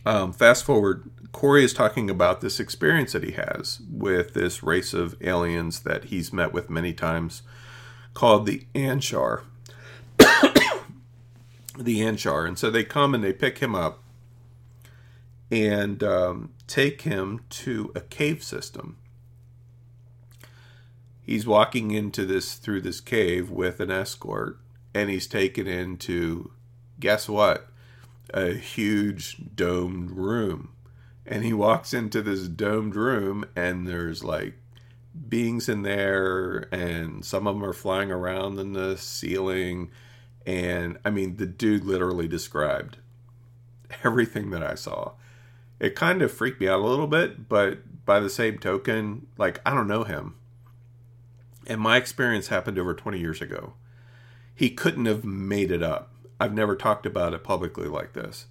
um, fast forward Corey is talking about this experience that he has with this race of aliens that he's met with many times called the Anshar. *coughs* the Anshar. And so they come and they pick him up and um, take him to a cave system. He's walking into this through this cave with an escort, and he's taken into guess what? A huge domed room and he walks into this domed room and there's like beings in there and some of them are flying around in the ceiling. And i mean the dude literally described everything that i saw. It kind of freaked me out a little bit but by the same token like i don't know him. And my experience happened over 20 years ago. He couldn't have made it up. I've never talked about it publicly like this.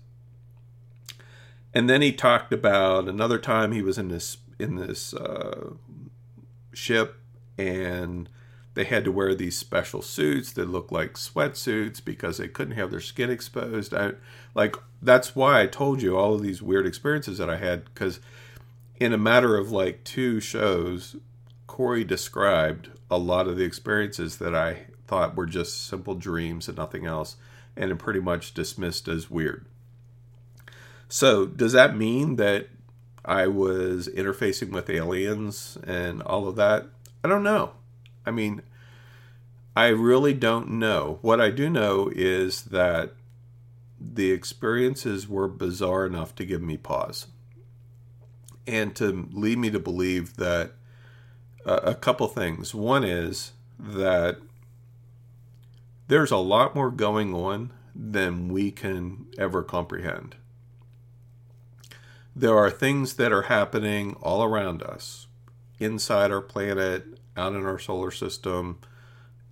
And then he talked about another time he was in this in this uh, ship and they had to wear these special suits that looked like sweatsuits because they couldn't have their skin exposed. I, like that's why I told you all of these weird experiences that I had because in a matter of like two shows, Corey described a lot of the experiences that I thought were just simple dreams and nothing else, and pretty much dismissed as weird. So, does that mean that I was interfacing with aliens and all of that? I don't know. I mean, I really don't know. What I do know is that the experiences were bizarre enough to give me pause and to lead me to believe that uh, a couple things. One is that there's a lot more going on than we can ever comprehend there are things that are happening all around us, inside our planet, out in our solar system,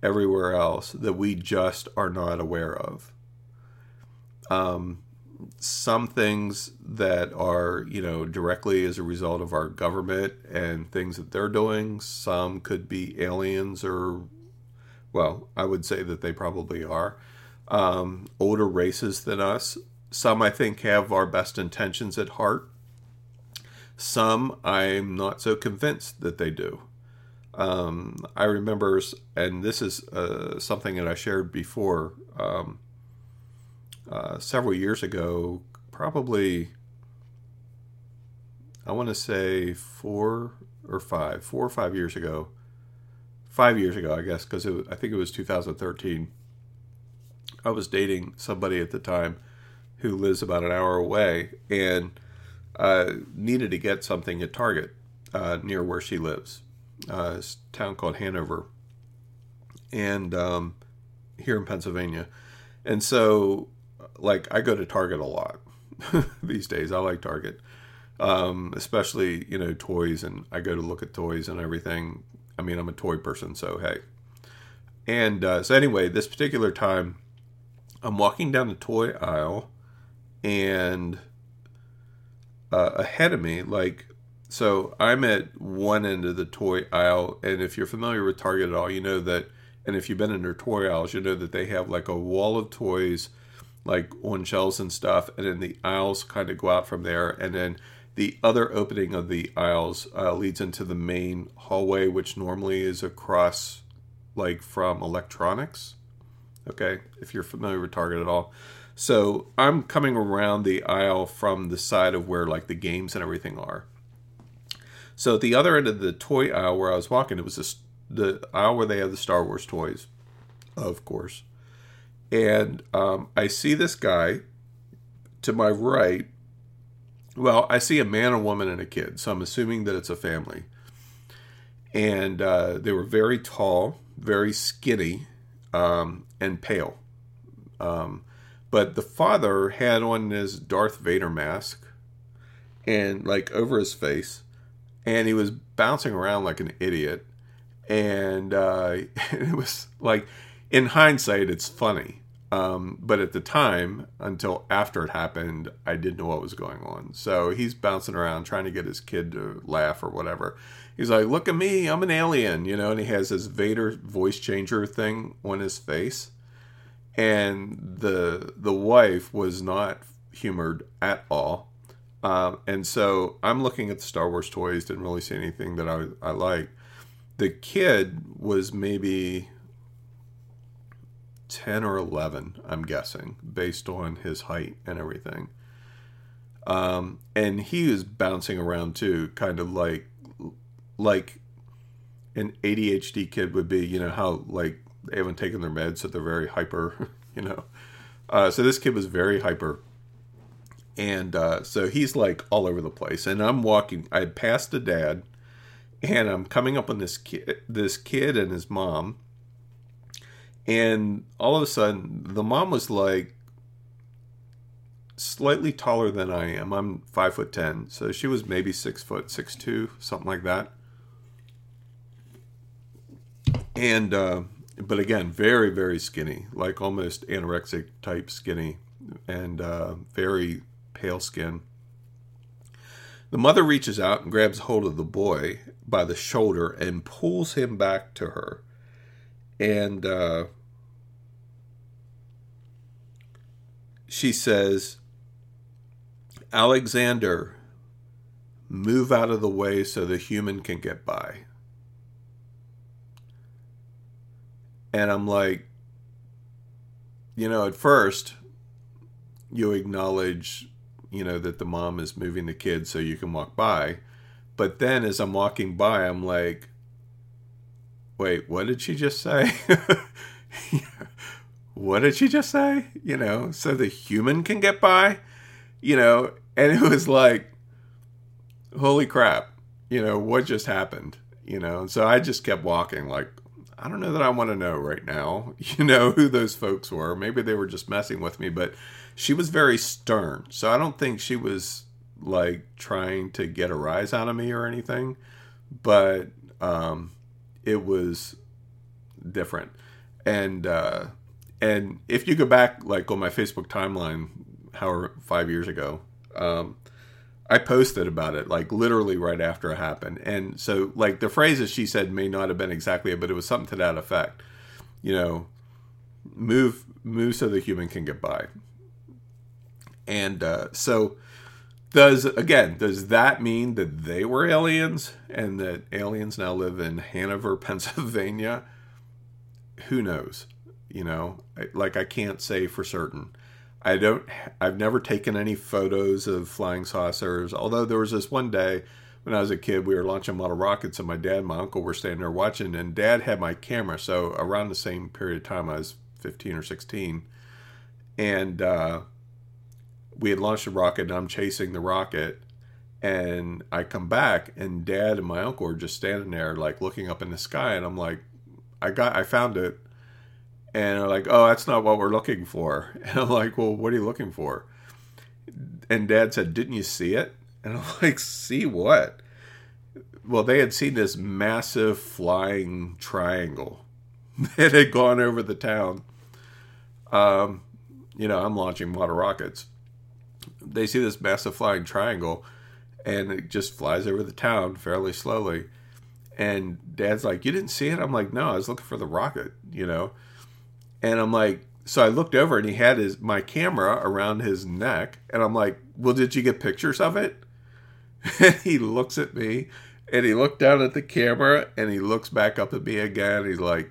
everywhere else, that we just are not aware of. Um, some things that are, you know, directly as a result of our government and things that they're doing. Some could be aliens or, well, I would say that they probably are. Um, older races than us. Some, I think, have our best intentions at heart some I'm not so convinced that they do. Um, I remember, and this is uh, something that I shared before um, uh, several years ago, probably, I want to say four or five, four or five years ago. Five years ago, I guess, because I think it was 2013. I was dating somebody at the time who lives about an hour away, and uh, needed to get something at Target uh, near where she lives. Uh, it's a town called Hanover, and um, here in Pennsylvania. And so, like, I go to Target a lot *laughs* these days. I like Target, um, especially you know toys, and I go to look at toys and everything. I mean, I'm a toy person, so hey. And uh, so anyway, this particular time, I'm walking down the toy aisle, and uh, ahead of me. Like, so I'm at one end of the toy aisle, and if you're familiar with Target at all, you know that. And if you've been in their toy aisles, you know that they have like a wall of toys, like on shelves and stuff, and then the aisles kind of go out from there, and then the other opening of the aisles uh, leads into the main hallway, which normally is across, like from electronics. Okay, if you're familiar with Target at all. So I'm coming around the aisle from the side of where like the games and everything are. So at the other end of the toy aisle where I was walking, it was this, the aisle where they have the Star Wars toys, of course. And um, I see this guy to my right. Well, I see a man, a woman, and a kid. So I'm assuming that it's a family. And uh, they were very tall, very skinny, um, and pale. Um, but the father had on his Darth Vader mask and like over his face, and he was bouncing around like an idiot. And uh, *laughs* it was like, in hindsight, it's funny. Um, but at the time, until after it happened, I didn't know what was going on. So he's bouncing around trying to get his kid to laugh or whatever. He's like, "Look at me, I'm an alien," you know, and he has his Vader voice changer thing on his face and the the wife was not humored at all. Um, and so I'm looking at the Star Wars toys, didn't really see anything that I I liked. The kid was maybe ten or eleven, I'm guessing, based on his height and everything. Um, and he was bouncing around too, kind of like like an ADHD kid would be. You know how like they haven't taken their meds, so they're very hyper, *laughs* you know. Uh, so this kid was very hyper, and uh, so he's like all over the place. And I'm walking. I passed a dad, and I'm coming up on this kid, this kid and his mom, and all of a sudden the mom was like slightly taller than I am. I'm five foot ten, so she was maybe six foot six two, something like that. And uh, but again, very, very skinny, like almost anorexic type skinny, and uh, very pale skin. The mother reaches out and grabs hold of the boy by the shoulder and pulls him back to her. And uh, she says, Alexander, move out of the way so the human can get by. And I'm like, you know, at first, you acknowledge, you know, that the mom is moving the kid so you can walk by. But then as I'm walking by, I'm like, wait, what did she just say? *laughs* what did she just say? You know, so the human can get by, you know, and it was like, holy crap, you know, what just happened? You know, and so I just kept walking, like, I don't know that I want to know right now, *laughs* you know, who those folks were. Maybe they were just messing with me, but she was very stern. So I don't think she was like trying to get a rise out of me or anything, but um, it was different. And uh, and if you go back like on my Facebook timeline, however five years ago, um, I posted about it like literally right after it happened. And so like the phrases she said may not have been exactly it, but it was something to that effect. You know, move move so the human can get by. And uh, so does again, does that mean that they were aliens and that aliens now live in Hanover, *laughs* Pennsylvania? Who knows? You know, like I can't say for certain. I don't. I've never taken any photos of flying saucers. Although there was this one day when I was a kid, we were launching model rockets, and my dad and my uncle were standing there watching. And Dad had my camera, so around the same period of time, I was fifteen or sixteen, and uh, we had launched a rocket, and I'm chasing the rocket. And I come back, and Dad and my uncle are just standing there, like looking up in the sky, and I'm like, I got, I found it and they're like, "Oh, that's not what we're looking for." *laughs* And I'm like, "Well, what are you looking for?" And Dad said, "Didn't you see it?" And I'm *laughs* like, "See what?" Well, they had seen this massive flying triangle *laughs* that had gone over the town. Um, you know, I'm launching model rockets. They see this massive flying triangle, and it just flies over the town fairly slowly. And dad's like, You didn't see it? I'm like, No, I was looking for the rocket, you know? And I'm like, so I looked over and he had his my camera around his neck, and I'm like, "Well, did you get pictures of it?" *laughs* And he looks at me, and he looked down at the camera, and he looks back up at me again. He's like,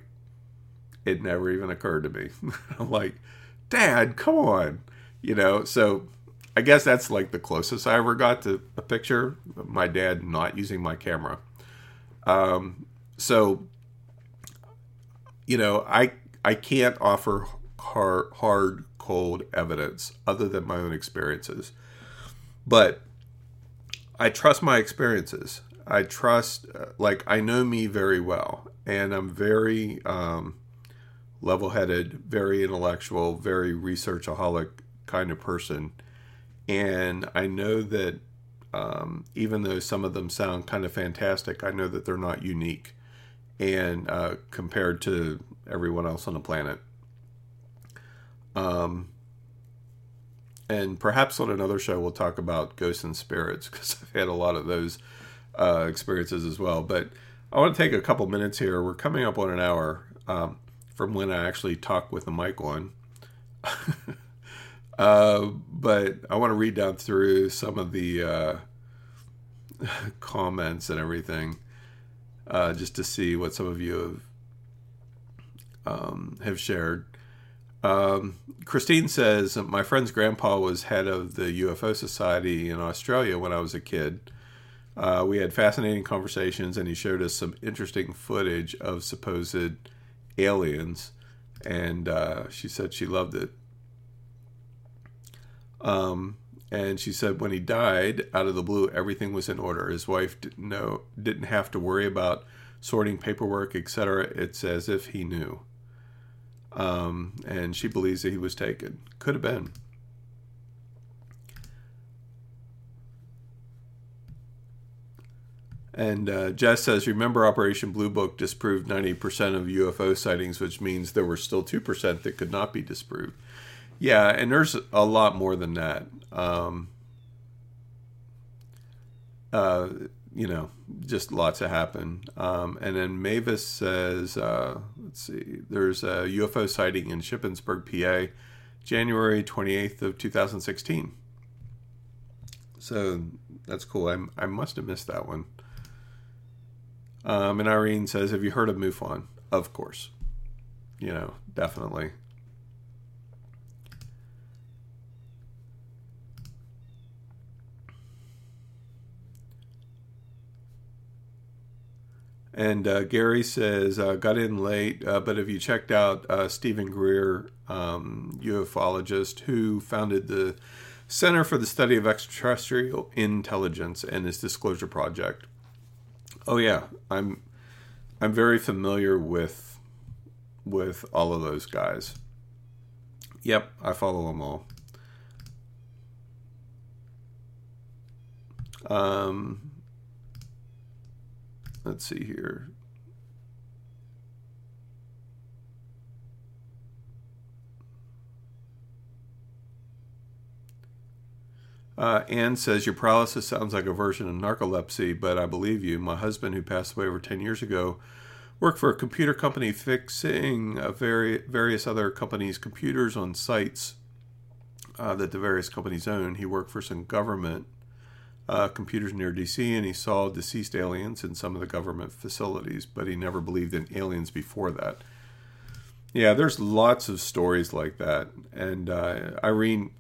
"It never even occurred to me." *laughs* I'm like, "Dad, come on," you know. So I guess that's like the closest I ever got to a picture of my dad not using my camera. Um, so you know, I I can't offer hard, hard, cold evidence other than my own experiences. But I trust my experiences. I trust, uh, like, I know me very well, and I'm very um, level headed, very intellectual, very researchaholic kind of person. And I know that um, even though some of them sound kind of fantastic, I know that they're not unique and uh, compared to everyone else on the planet. Um, and perhaps on another show we'll talk about ghosts and spirits *laughs* because I've had a lot of those uh, experiences as well. But I want to take a couple minutes here. We're coming up on an hour um, from when I actually talk with the mic on. *laughs* uh, but I want to read down through some of the uh, *laughs* comments and everything uh, just to see what some of you have um, have shared. Um, Christine says, My friend's grandpa was head of the UFO Society in Australia when I was a kid. Uh, we had fascinating conversations, and he showed us some interesting footage of supposed aliens. And uh, she said she loved it. Um, and she said when he died, out of the blue, everything was in order. His wife didn't know, didn't have to worry about sorting paperwork, etc. It's as if he knew um, and she believes that he was taken. Could have been. And uh, Jess says, remember Operation Blue Book disproved 90% of UFO sightings, which means there were still 2% that could not be disproved. Yeah, and there's a lot more than that. Um, uh, you know, just lots have happened. Um, and then Mavis says, uh, let's see, there's a UFO sighting in Shippensburg, PA, January 28th of 2016. So that's cool. I, I must have missed that one. Um, and Irene says, have you heard of MUFON? Of course. You know, definitely. And uh, Gary says, uh, got in late, uh, but have you checked out uh, Steven Greer, um, ufologist who founded the Center for the Study of Extraterrestrial Intelligence and his Disclosure Project? Oh yeah, I'm I'm very familiar with with all of those guys. Yep, I follow them all. Um, let's see here. Uh, Anne says, Your paralysis sounds like a version of narcolepsy, but I believe you. My husband, who passed away over 10 years ago, worked for a computer company fixing uh, various other companies' computers on sites uh, that the various companies own. He worked for some government uh, computers near DC, and he saw deceased aliens in some of the government facilities, but he never believed in aliens before that. Yeah, there's lots of stories like that, and uh, Irene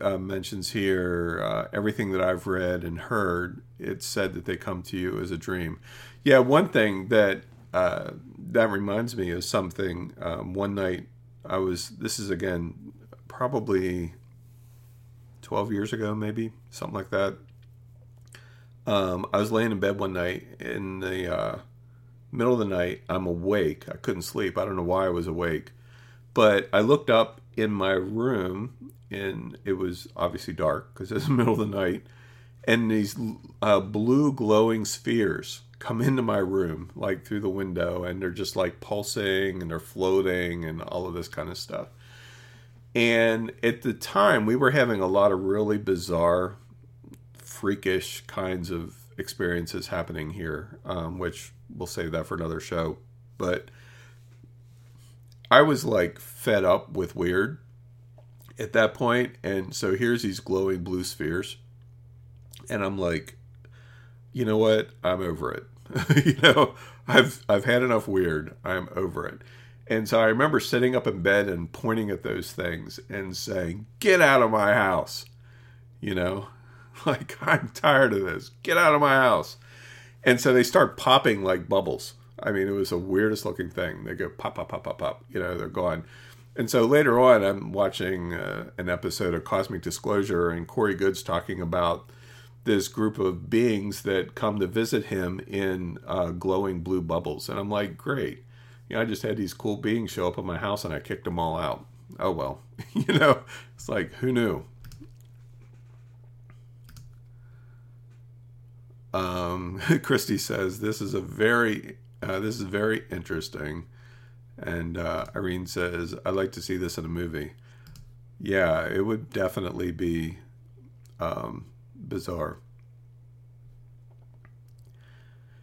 uh, mentions here uh, everything that I've read and heard. It's said that they come to you as a dream. Yeah, one thing that uh, that reminds me of something. Um, one night, I was. This is again probably 12 years ago, maybe something like that. Um, I was laying in bed one night in the uh, middle of the night. I'm awake. I couldn't sleep. I don't know why I was awake, but I looked up in my room, and it was obviously dark because it's *laughs* the middle of the night. And these uh, blue glowing spheres come into my room, like through the window, and they're just like pulsing and they're floating and all of this kind of stuff. And at the time, we were having a lot of really bizarre freakish kinds of experiences happening here, um, which we'll save that for another show. But I was like fed up with weird at that point, and so here's these glowing blue spheres, and I'm like, you know what? I'm over it. *laughs* you know, I've I've had enough weird. I'm over it. And so I remember sitting up in bed and pointing at those things and saying, "Get out of my house." You know, *laughs* like I'm tired of this. Get out of my house. And so they start popping like bubbles. I mean, it was the weirdest looking thing. They go pop, pop, pop, pop, pop. You know, they're gone. And so later on, I'm watching uh, an episode of Cosmic Disclosure, and Corey Goode's talking about this group of beings that come to visit him in uh, glowing blue bubbles. And I'm like, great. You know, I just had these cool beings show up at my house and I kicked them all out. Oh, well. *laughs* you know, it's like, who knew? Um, *laughs* Christy says, this is a very, uh, this is very interesting. And uh, Irene says, I'd like to see this in a movie. Yeah, it would definitely be um, bizarre.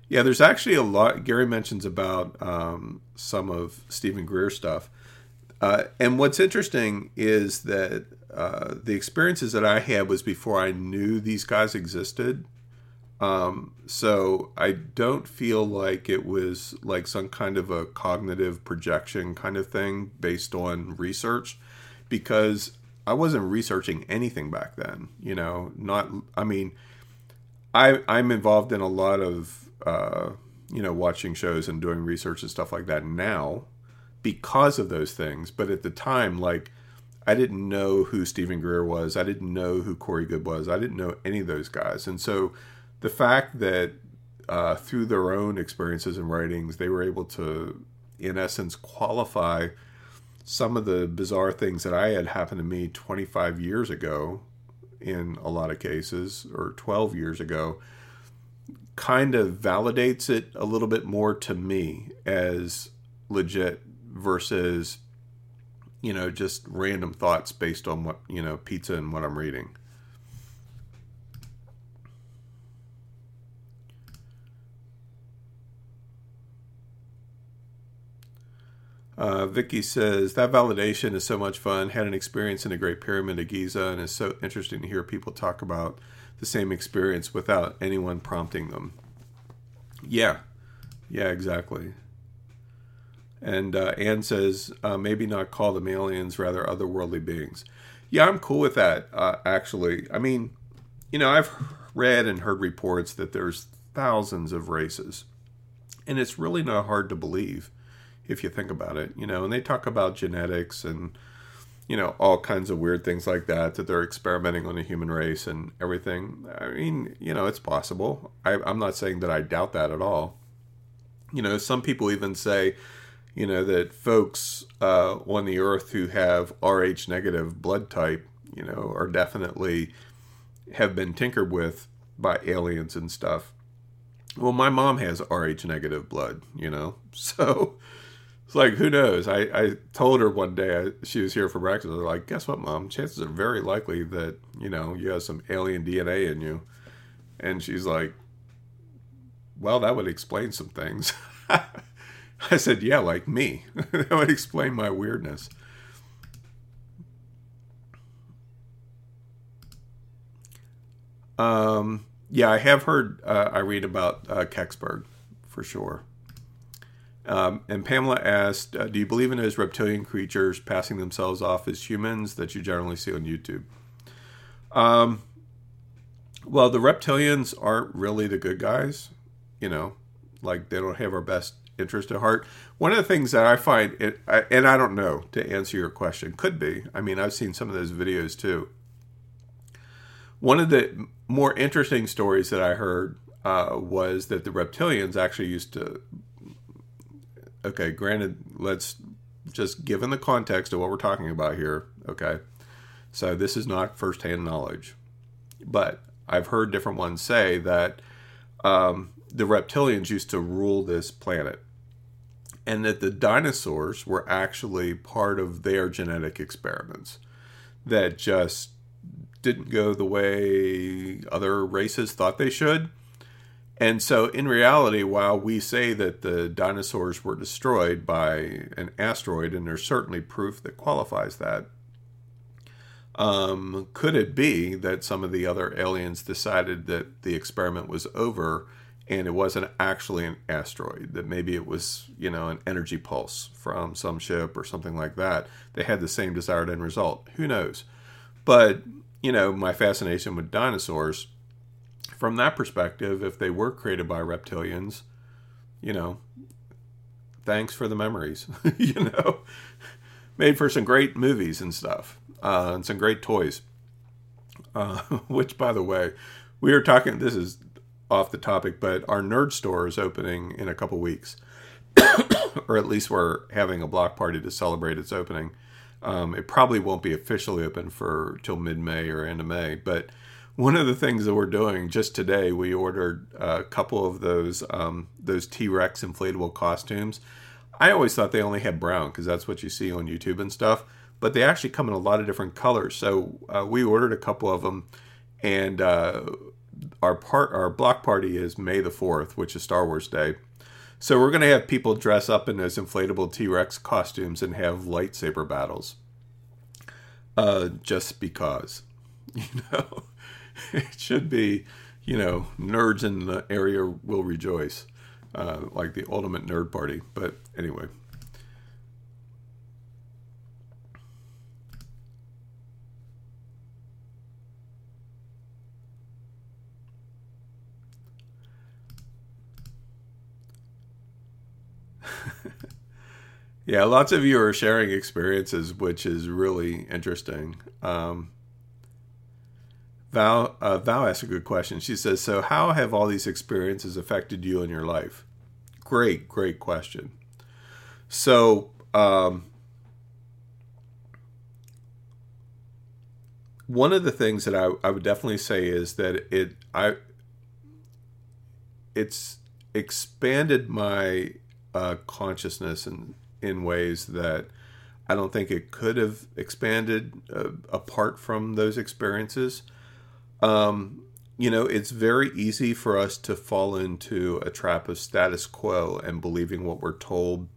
Yeah, there's actually a lot. Gary mentions about um, some of Steven Greer stuff. Uh, and what's interesting is that uh, the experiences that I had was before I knew these guys existed. Um, so I don't feel like it was like some kind of a cognitive projection kind of thing based on research because I wasn't researching anything back then. You know, not. I mean, I I'm involved in a lot of uh, you know watching shows and doing research and stuff like that now because of those things. But at the time, like. I didn't know who Steven Greer was. I didn't know who Corey Goode was. I didn't know any of those guys. And so the fact that uh, through their own experiences and writings, they were able to, in essence, qualify some of the bizarre things that I had happened to me 25 years ago, in a lot of cases, or 12 years ago, kind of validates it a little bit more to me as legit versus, you know, just random thoughts based on what, you know, pizza and what I'm reading. Uh, Vicky says that validation is so much fun. Had an experience in the Great Pyramid of Giza, and it's so interesting to hear people talk about the same experience without anyone prompting them. Yeah, yeah, exactly. And uh, Anne says uh, maybe not call them aliens, rather otherworldly beings. Yeah, I'm cool with that. Uh, actually, I mean, you know, I've read and heard reports that there's thousands of races, and it's really not hard to believe if you think about it, you know, and they talk about genetics and, you know, all kinds of weird things like that, that they're experimenting on the human race and everything. I mean, you know, it's possible. I, I'm not saying that I doubt that at all. You know, some people even say, you know, that folks uh, on the earth who have Rh negative blood type, you know, are definitely have been tinkered with by aliens and stuff. Well, my mom has Rh negative blood, you know, *laughs* so it's like who knows? I, I told her one day I, she was here for breakfast. I was like, guess what, mom? Chances are very likely that you know you have some alien DNA in you. And she's like, well, that would explain some things. *laughs* I said, yeah, like me. *laughs* that would explain my weirdness. Um, yeah, I have heard uh, I read about uh, Kecksburg for sure. Um, and Pamela asked, uh, "Do you believe in those reptilian creatures passing themselves off as humans that you generally see on YouTube?" Um, well, the reptilians aren't really the good guys. You know, like they don't have our best interest at heart. One of the things that I find, it, I, and I don't know to answer your question, could be. I mean, I've seen some of those videos too. One of the more interesting stories that I heard uh, was that the reptilians actually used to okay, granted, let's just given the context of what we're talking about here, okay. So this is not firsthand knowledge, but I've heard different ones say that um, the reptilians used to rule this planet, and that the dinosaurs were actually part of their genetic experiments that just didn't go the way other races thought they should. And so, in reality, while we say that the dinosaurs were destroyed by an asteroid, and there's certainly proof that qualifies that, um, could it be that some of the other aliens decided that the experiment was over and it wasn't actually an asteroid? That maybe it was, you know, an energy pulse from some ship or something like that. They had the same desired end result. Who knows? But, you know, my fascination with dinosaurs, from that perspective, if they were created by reptilians, you know, thanks for the memories, *laughs* you know, made for some great movies and stuff uh, and some great toys. Uh, *laughs* which, by the way, we are talking. This is off the topic, but our nerd store is opening in a couple weeks, *coughs* or at least we're having a block party to celebrate its opening. Um, it probably won't be officially open for till mid May or end of May, but one of the things that we're doing just today, we ordered a couple of those um, those T Rex inflatable costumes. I always thought they only had brown because that's what you see on YouTube and stuff but they actually come in a lot of different colors. So uh, we ordered a couple of them, and uh, our part our block party is May the fourth, which is Star Wars Day. So we're gonna have people dress up in those inflatable T Rex costumes and have lightsaber battles. Uh, just because, *laughs* you know, *laughs* it should be, you know, nerds in the area will rejoice, uh, like the ultimate nerd party. But anyway. *laughs* yeah, lots of you are sharing experiences, which is really interesting. Um, Val, uh, Val asked a good question. She says, "So, how have all these experiences affected you in your life?" Great, great question. So, um, one of the things that I, I would definitely say is that it I it's expanded my uh, consciousness in in ways that I don't think it could have expanded uh, apart from those experiences. Um, you know, it's very easy for us to fall into a trap of status quo and believing what we're told.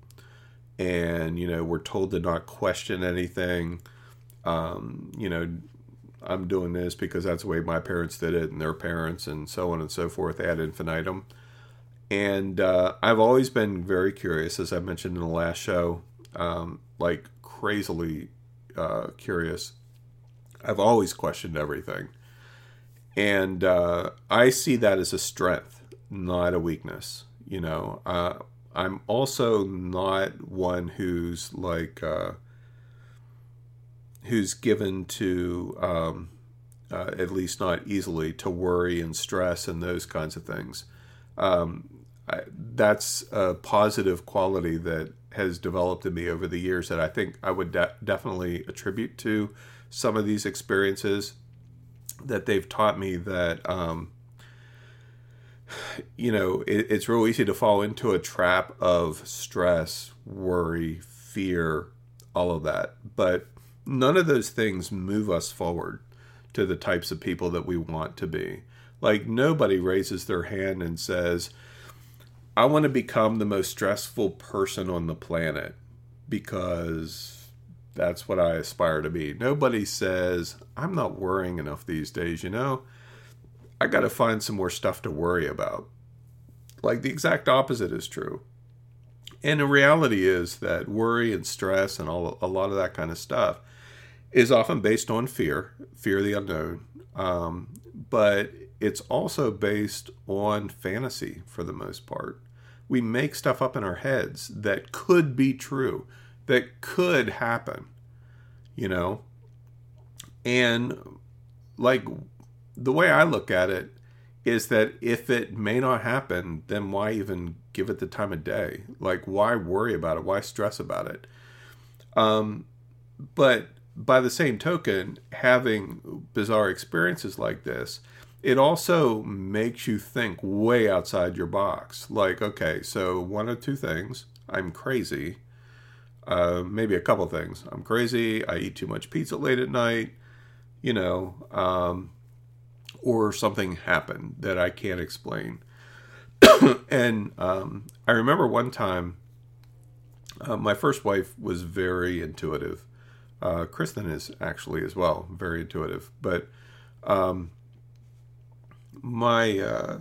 And, you know, we're told to not question anything. Um, you know, I'm doing this because that's the way my parents did it and their parents and so on and so forth ad infinitum. And uh, I've always been very curious, as I mentioned in the last show, um, like crazily uh, curious. I've always questioned everything. And uh, I see that as a strength, not a weakness. You know, uh, I'm also not one who's like, uh, who's given to, um, uh, at least not easily, to worry and stress and those kinds of things. Um, I, that's a positive quality that has developed in me over the years that I think I would de- definitely attribute to some of these experiences that they've taught me that um, you know it, it's real easy to fall into a trap of stress worry fear all of that. But none of those things move us forward to the types of people that we want to be. Like nobody raises their hand and says I want to become the most stressful person on the planet because that's what I aspire to be. Nobody says, I'm not worrying enough these days, you know? I got to find some more stuff to worry about. Like the exact opposite is true. And the reality is that worry and stress and all a lot of that kind of stuff is often based on fear, fear of the unknown. Um, but it's also based on fantasy for the most part we make stuff up in our heads that could be true, that could happen, you know? And like the way I look at it is that if it may not happen, then why even give it the time of day? Like, why worry about it? Why stress about it? Um, but by the same token, having bizarre experiences like this, it also makes you think way outside your box. Like, okay, so one of two things I'm crazy. Uh, maybe a couple things. I'm crazy. I eat too much pizza late at night. you know, um, or something happened that I can't explain. *coughs* and um, I remember one time, uh, my first wife was very intuitive. Uh, Kristen is actually as well very intuitive, but um, my uh,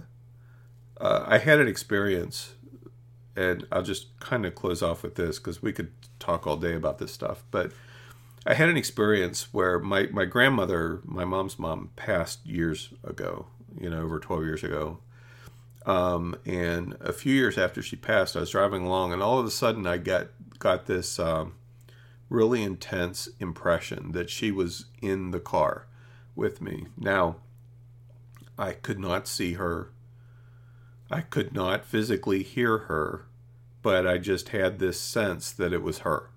uh I had an experience, and I'll just kind of close off with this because we could talk all day about this stuff, but I had an experience where my, my grandmother, my mom's mom, passed years ago, you know, over 12 years ago. Um, and a few years after she passed, I was driving along, and all of a sudden I got, got this um, really intense impression that she was in the car with me. Now, I could not see her, I could not physically hear her, but I just had this sense that it was her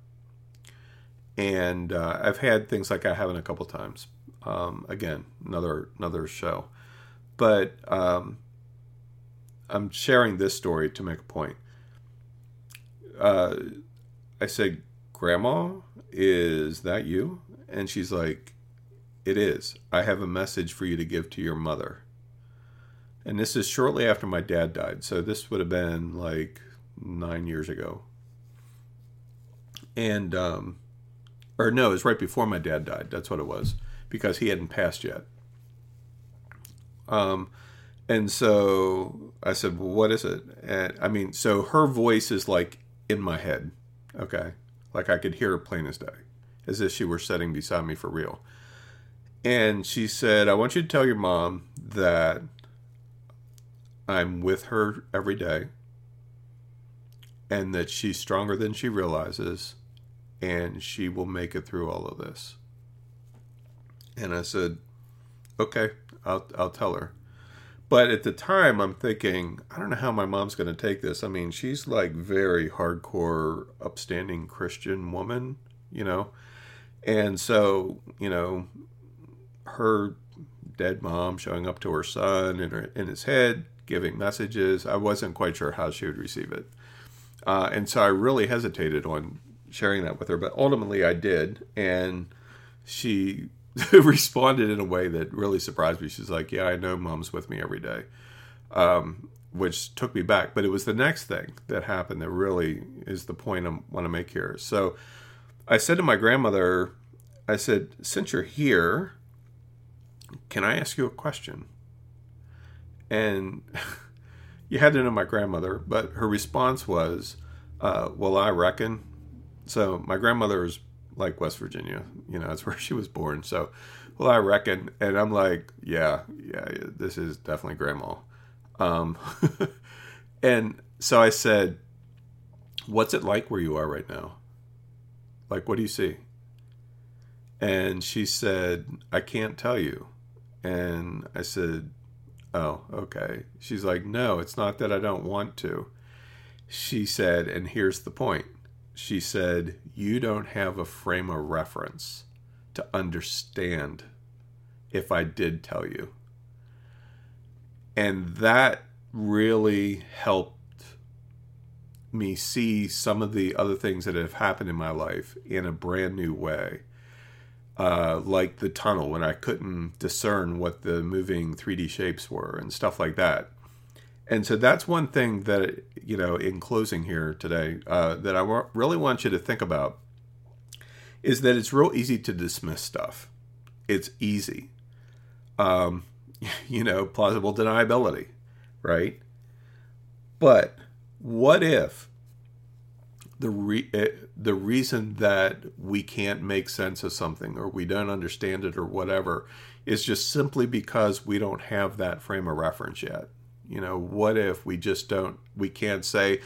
and uh, I've had things like I haven't a couple times. Um, again, another another show, but um, I'm sharing this story to make a point. Uh, I said, "Grandma, is that you?" And she's like, "It is. I have a message for you to give to your mother." And this is shortly after my dad died, so this would have been like nine years ago. And um, or no, it was right before my dad died. That's what it was because he hadn't passed yet. Um, and so I said, "Well, what is it?" And I mean, so her voice is like in my head, okay, like I could hear her plain as day, as if she were sitting beside me for real. And she said, "I want you to tell your mom that I'm with her every day, and that she's stronger than she realizes." and she will make it through all of this. And I said, okay, I'll, I'll tell her. But at the time, I'm thinking, I don't know how my mom's going to take this. I mean, she's like very hardcore, upstanding Christian woman, you know? And so, you know, her dead mom showing up to her son in, her, in his head, giving messages, I wasn't quite sure how she would receive it. Uh, and so I really hesitated on sharing that with her, but ultimately I did, and she *laughs* responded in a way that really surprised me. She's like, "Yeah, I know mom's with me every day," um, which took me back. But it was the next thing that happened that really is the point I want to make here. So I said to my grandmother, "I said, since you're here, can I ask you a question?" And *laughs* you had to know my grandmother, but her response was, uh, "Well, I reckon." So my grandmother is like West Virginia, you know, that's *laughs* where she was born. So, well, I reckon, and I'm like, yeah, yeah, this is definitely grandma. Um, *laughs* and so I said, what's it like where you are right now? Like, what do you see? And she said, I can't tell you. And I said, Oh, okay. She's like, No, it's not that I don't want to. She said, And here's the point she said, You don't have a frame of reference to understand if I did tell you. And that really helped me see some of the other things that have happened in my life in a brand new way. Uh, like the tunnel when I couldn't discern what the moving 3D shapes were and stuff like that. And so that's one thing that, you know, in closing here today, uh, that I really want you to think about is that it's real easy to dismiss stuff. It's easy. Um, *laughs* you know, plausible deniability, right? But what if the re- eh, the reason that we can't make sense of something or we don't understand it or whatever is just simply because we don't have that frame of reference yet? You know, what if we just don't, we can't say,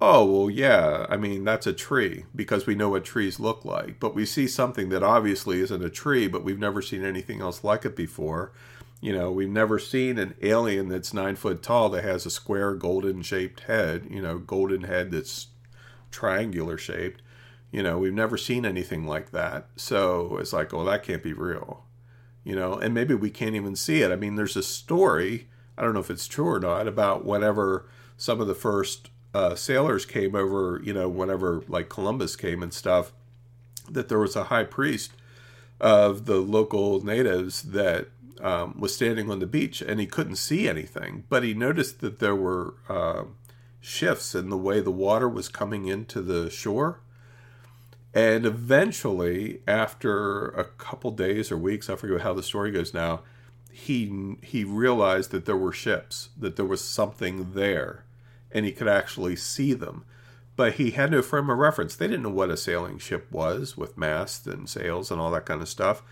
oh, well, yeah, I mean, that's a tree because we know what trees look like. But we see something that obviously isn't a tree, but we've never seen anything else like it before. You know, we've never seen an alien that's nine foot tall that has a square golden shaped head, you know, golden head that's triangular shaped. You know, we've never seen anything like that. So it's like, oh, that can't be real. You know, and maybe we can't even see it. I mean, there's a story I don't know if it's true or not, about whenever some of the first uh, sailors came over, you know, whenever like Columbus came and stuff, that there was a high priest of the local natives that um, was standing on the beach and he couldn't see anything, but he noticed that there were uh, shifts in the way the water was coming into the shore. And eventually, after a couple days or weeks, I forget how the story goes now, he he realized that there were ships, that there was something there, and he could actually see them. But he had no frame of reference. They didn't know what a sailing ship was with masts and sails and all that kind of stuff.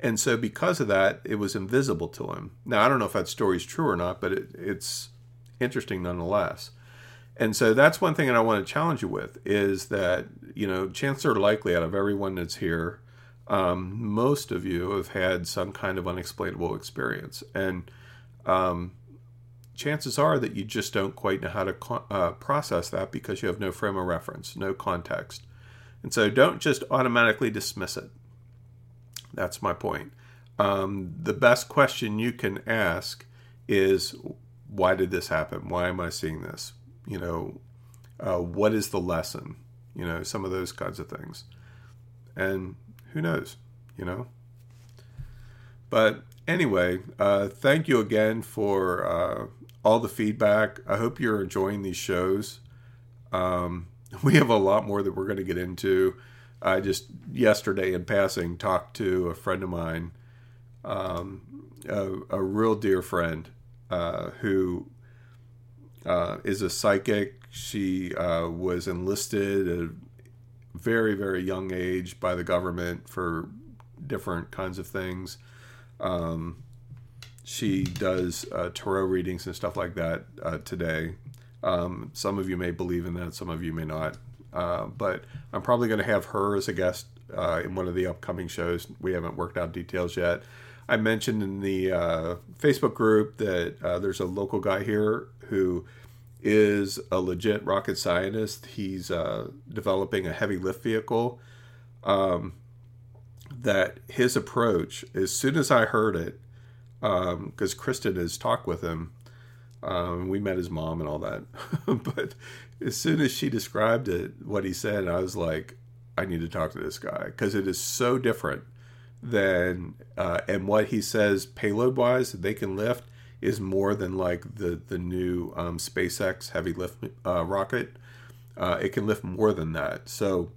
And so, because of that, it was invisible to him. Now, I don't know if that story's true or not, but it, it's interesting nonetheless. And so, that's one thing that I want to challenge you with is that, you know, chances are likely out of everyone that's here, um, most of you have had some kind of unexplainable experience. And um, chances are that you just don't quite know how to uh, process that because you have no frame of reference, no context. And so, don't just automatically dismiss it that's my point. Um, the best question you can ask is, why did this happen? Why am I seeing this? You know, uh, what is the lesson? You know, some of those kinds of things. And who knows, you know? But anyway, uh, thank you again for uh, all the feedback. I hope you're enjoying these shows. Um, *laughs* we have a lot more that we're going to get into. I just yesterday in passing talked to a friend of mine, um, a, a, real dear friend, uh, who uh, is a psychic. She uh, was enlisted at a very, very young age by the government for different kinds of things. Um, she does uh, tarot readings and stuff like that uh, today. Um, some of you may believe in that, some of you may not. Uh, but I'm probably going to have her as a guest uh, in one of the upcoming shows. We haven't worked out details yet. I mentioned in the uh, Facebook group that uh, there's a local guy here who is a legit rocket scientist. He's uh, developing a heavy lift vehicle. Um, that his approach, as soon as I heard it, because um, Kristen has talked with him, um, we met his mom and all that. *laughs* but as soon as she described it, what he said, I was like, I need to talk to this guy because it is so different than uh, and what he says payload wise they can lift is more than like the the new um, SpaceX heavy lift uh, rocket. Uh, it can lift more than that. So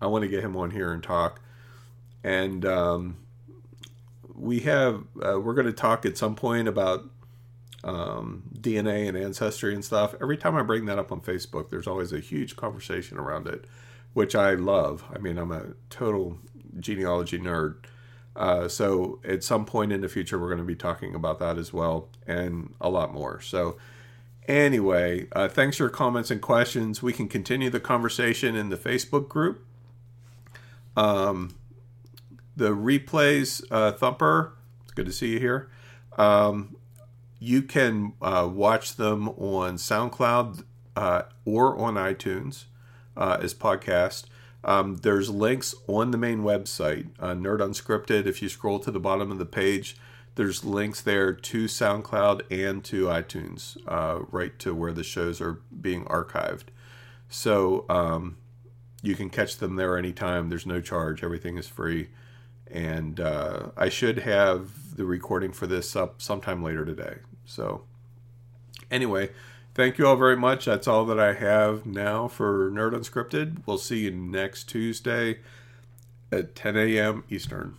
I want to get him on here and talk. And um, we have uh, we're going to talk at some point about um, DNA and ancestry and stuff. Every time I bring that up on Facebook, there's always a huge conversation around it, which I love. I mean, I'm a total genealogy nerd. Uh, so at some point in the future, we're going to be talking about that as well and a lot more. So anyway, uh, thanks for your comments and questions. We can continue the conversation in the Facebook group. Um, the replays, uh, Thumper, it's good to see you here. Um, you can uh, watch them on SoundCloud uh, or on iTunes uh, as podcast. Um, there's links on the main website, uh, Nerd Unscripted. If you scroll to the bottom of the page, there's links there to SoundCloud and to iTunes, uh, right to where the shows are being archived. So um, you can catch them there anytime. There's no charge. Everything is free. And uh, I should have the recording for this up sometime later today. So, anyway, thank you all very much. That's all that I have now for Nerd Unscripted. We'll see you next Tuesday at 10 a.m. Eastern.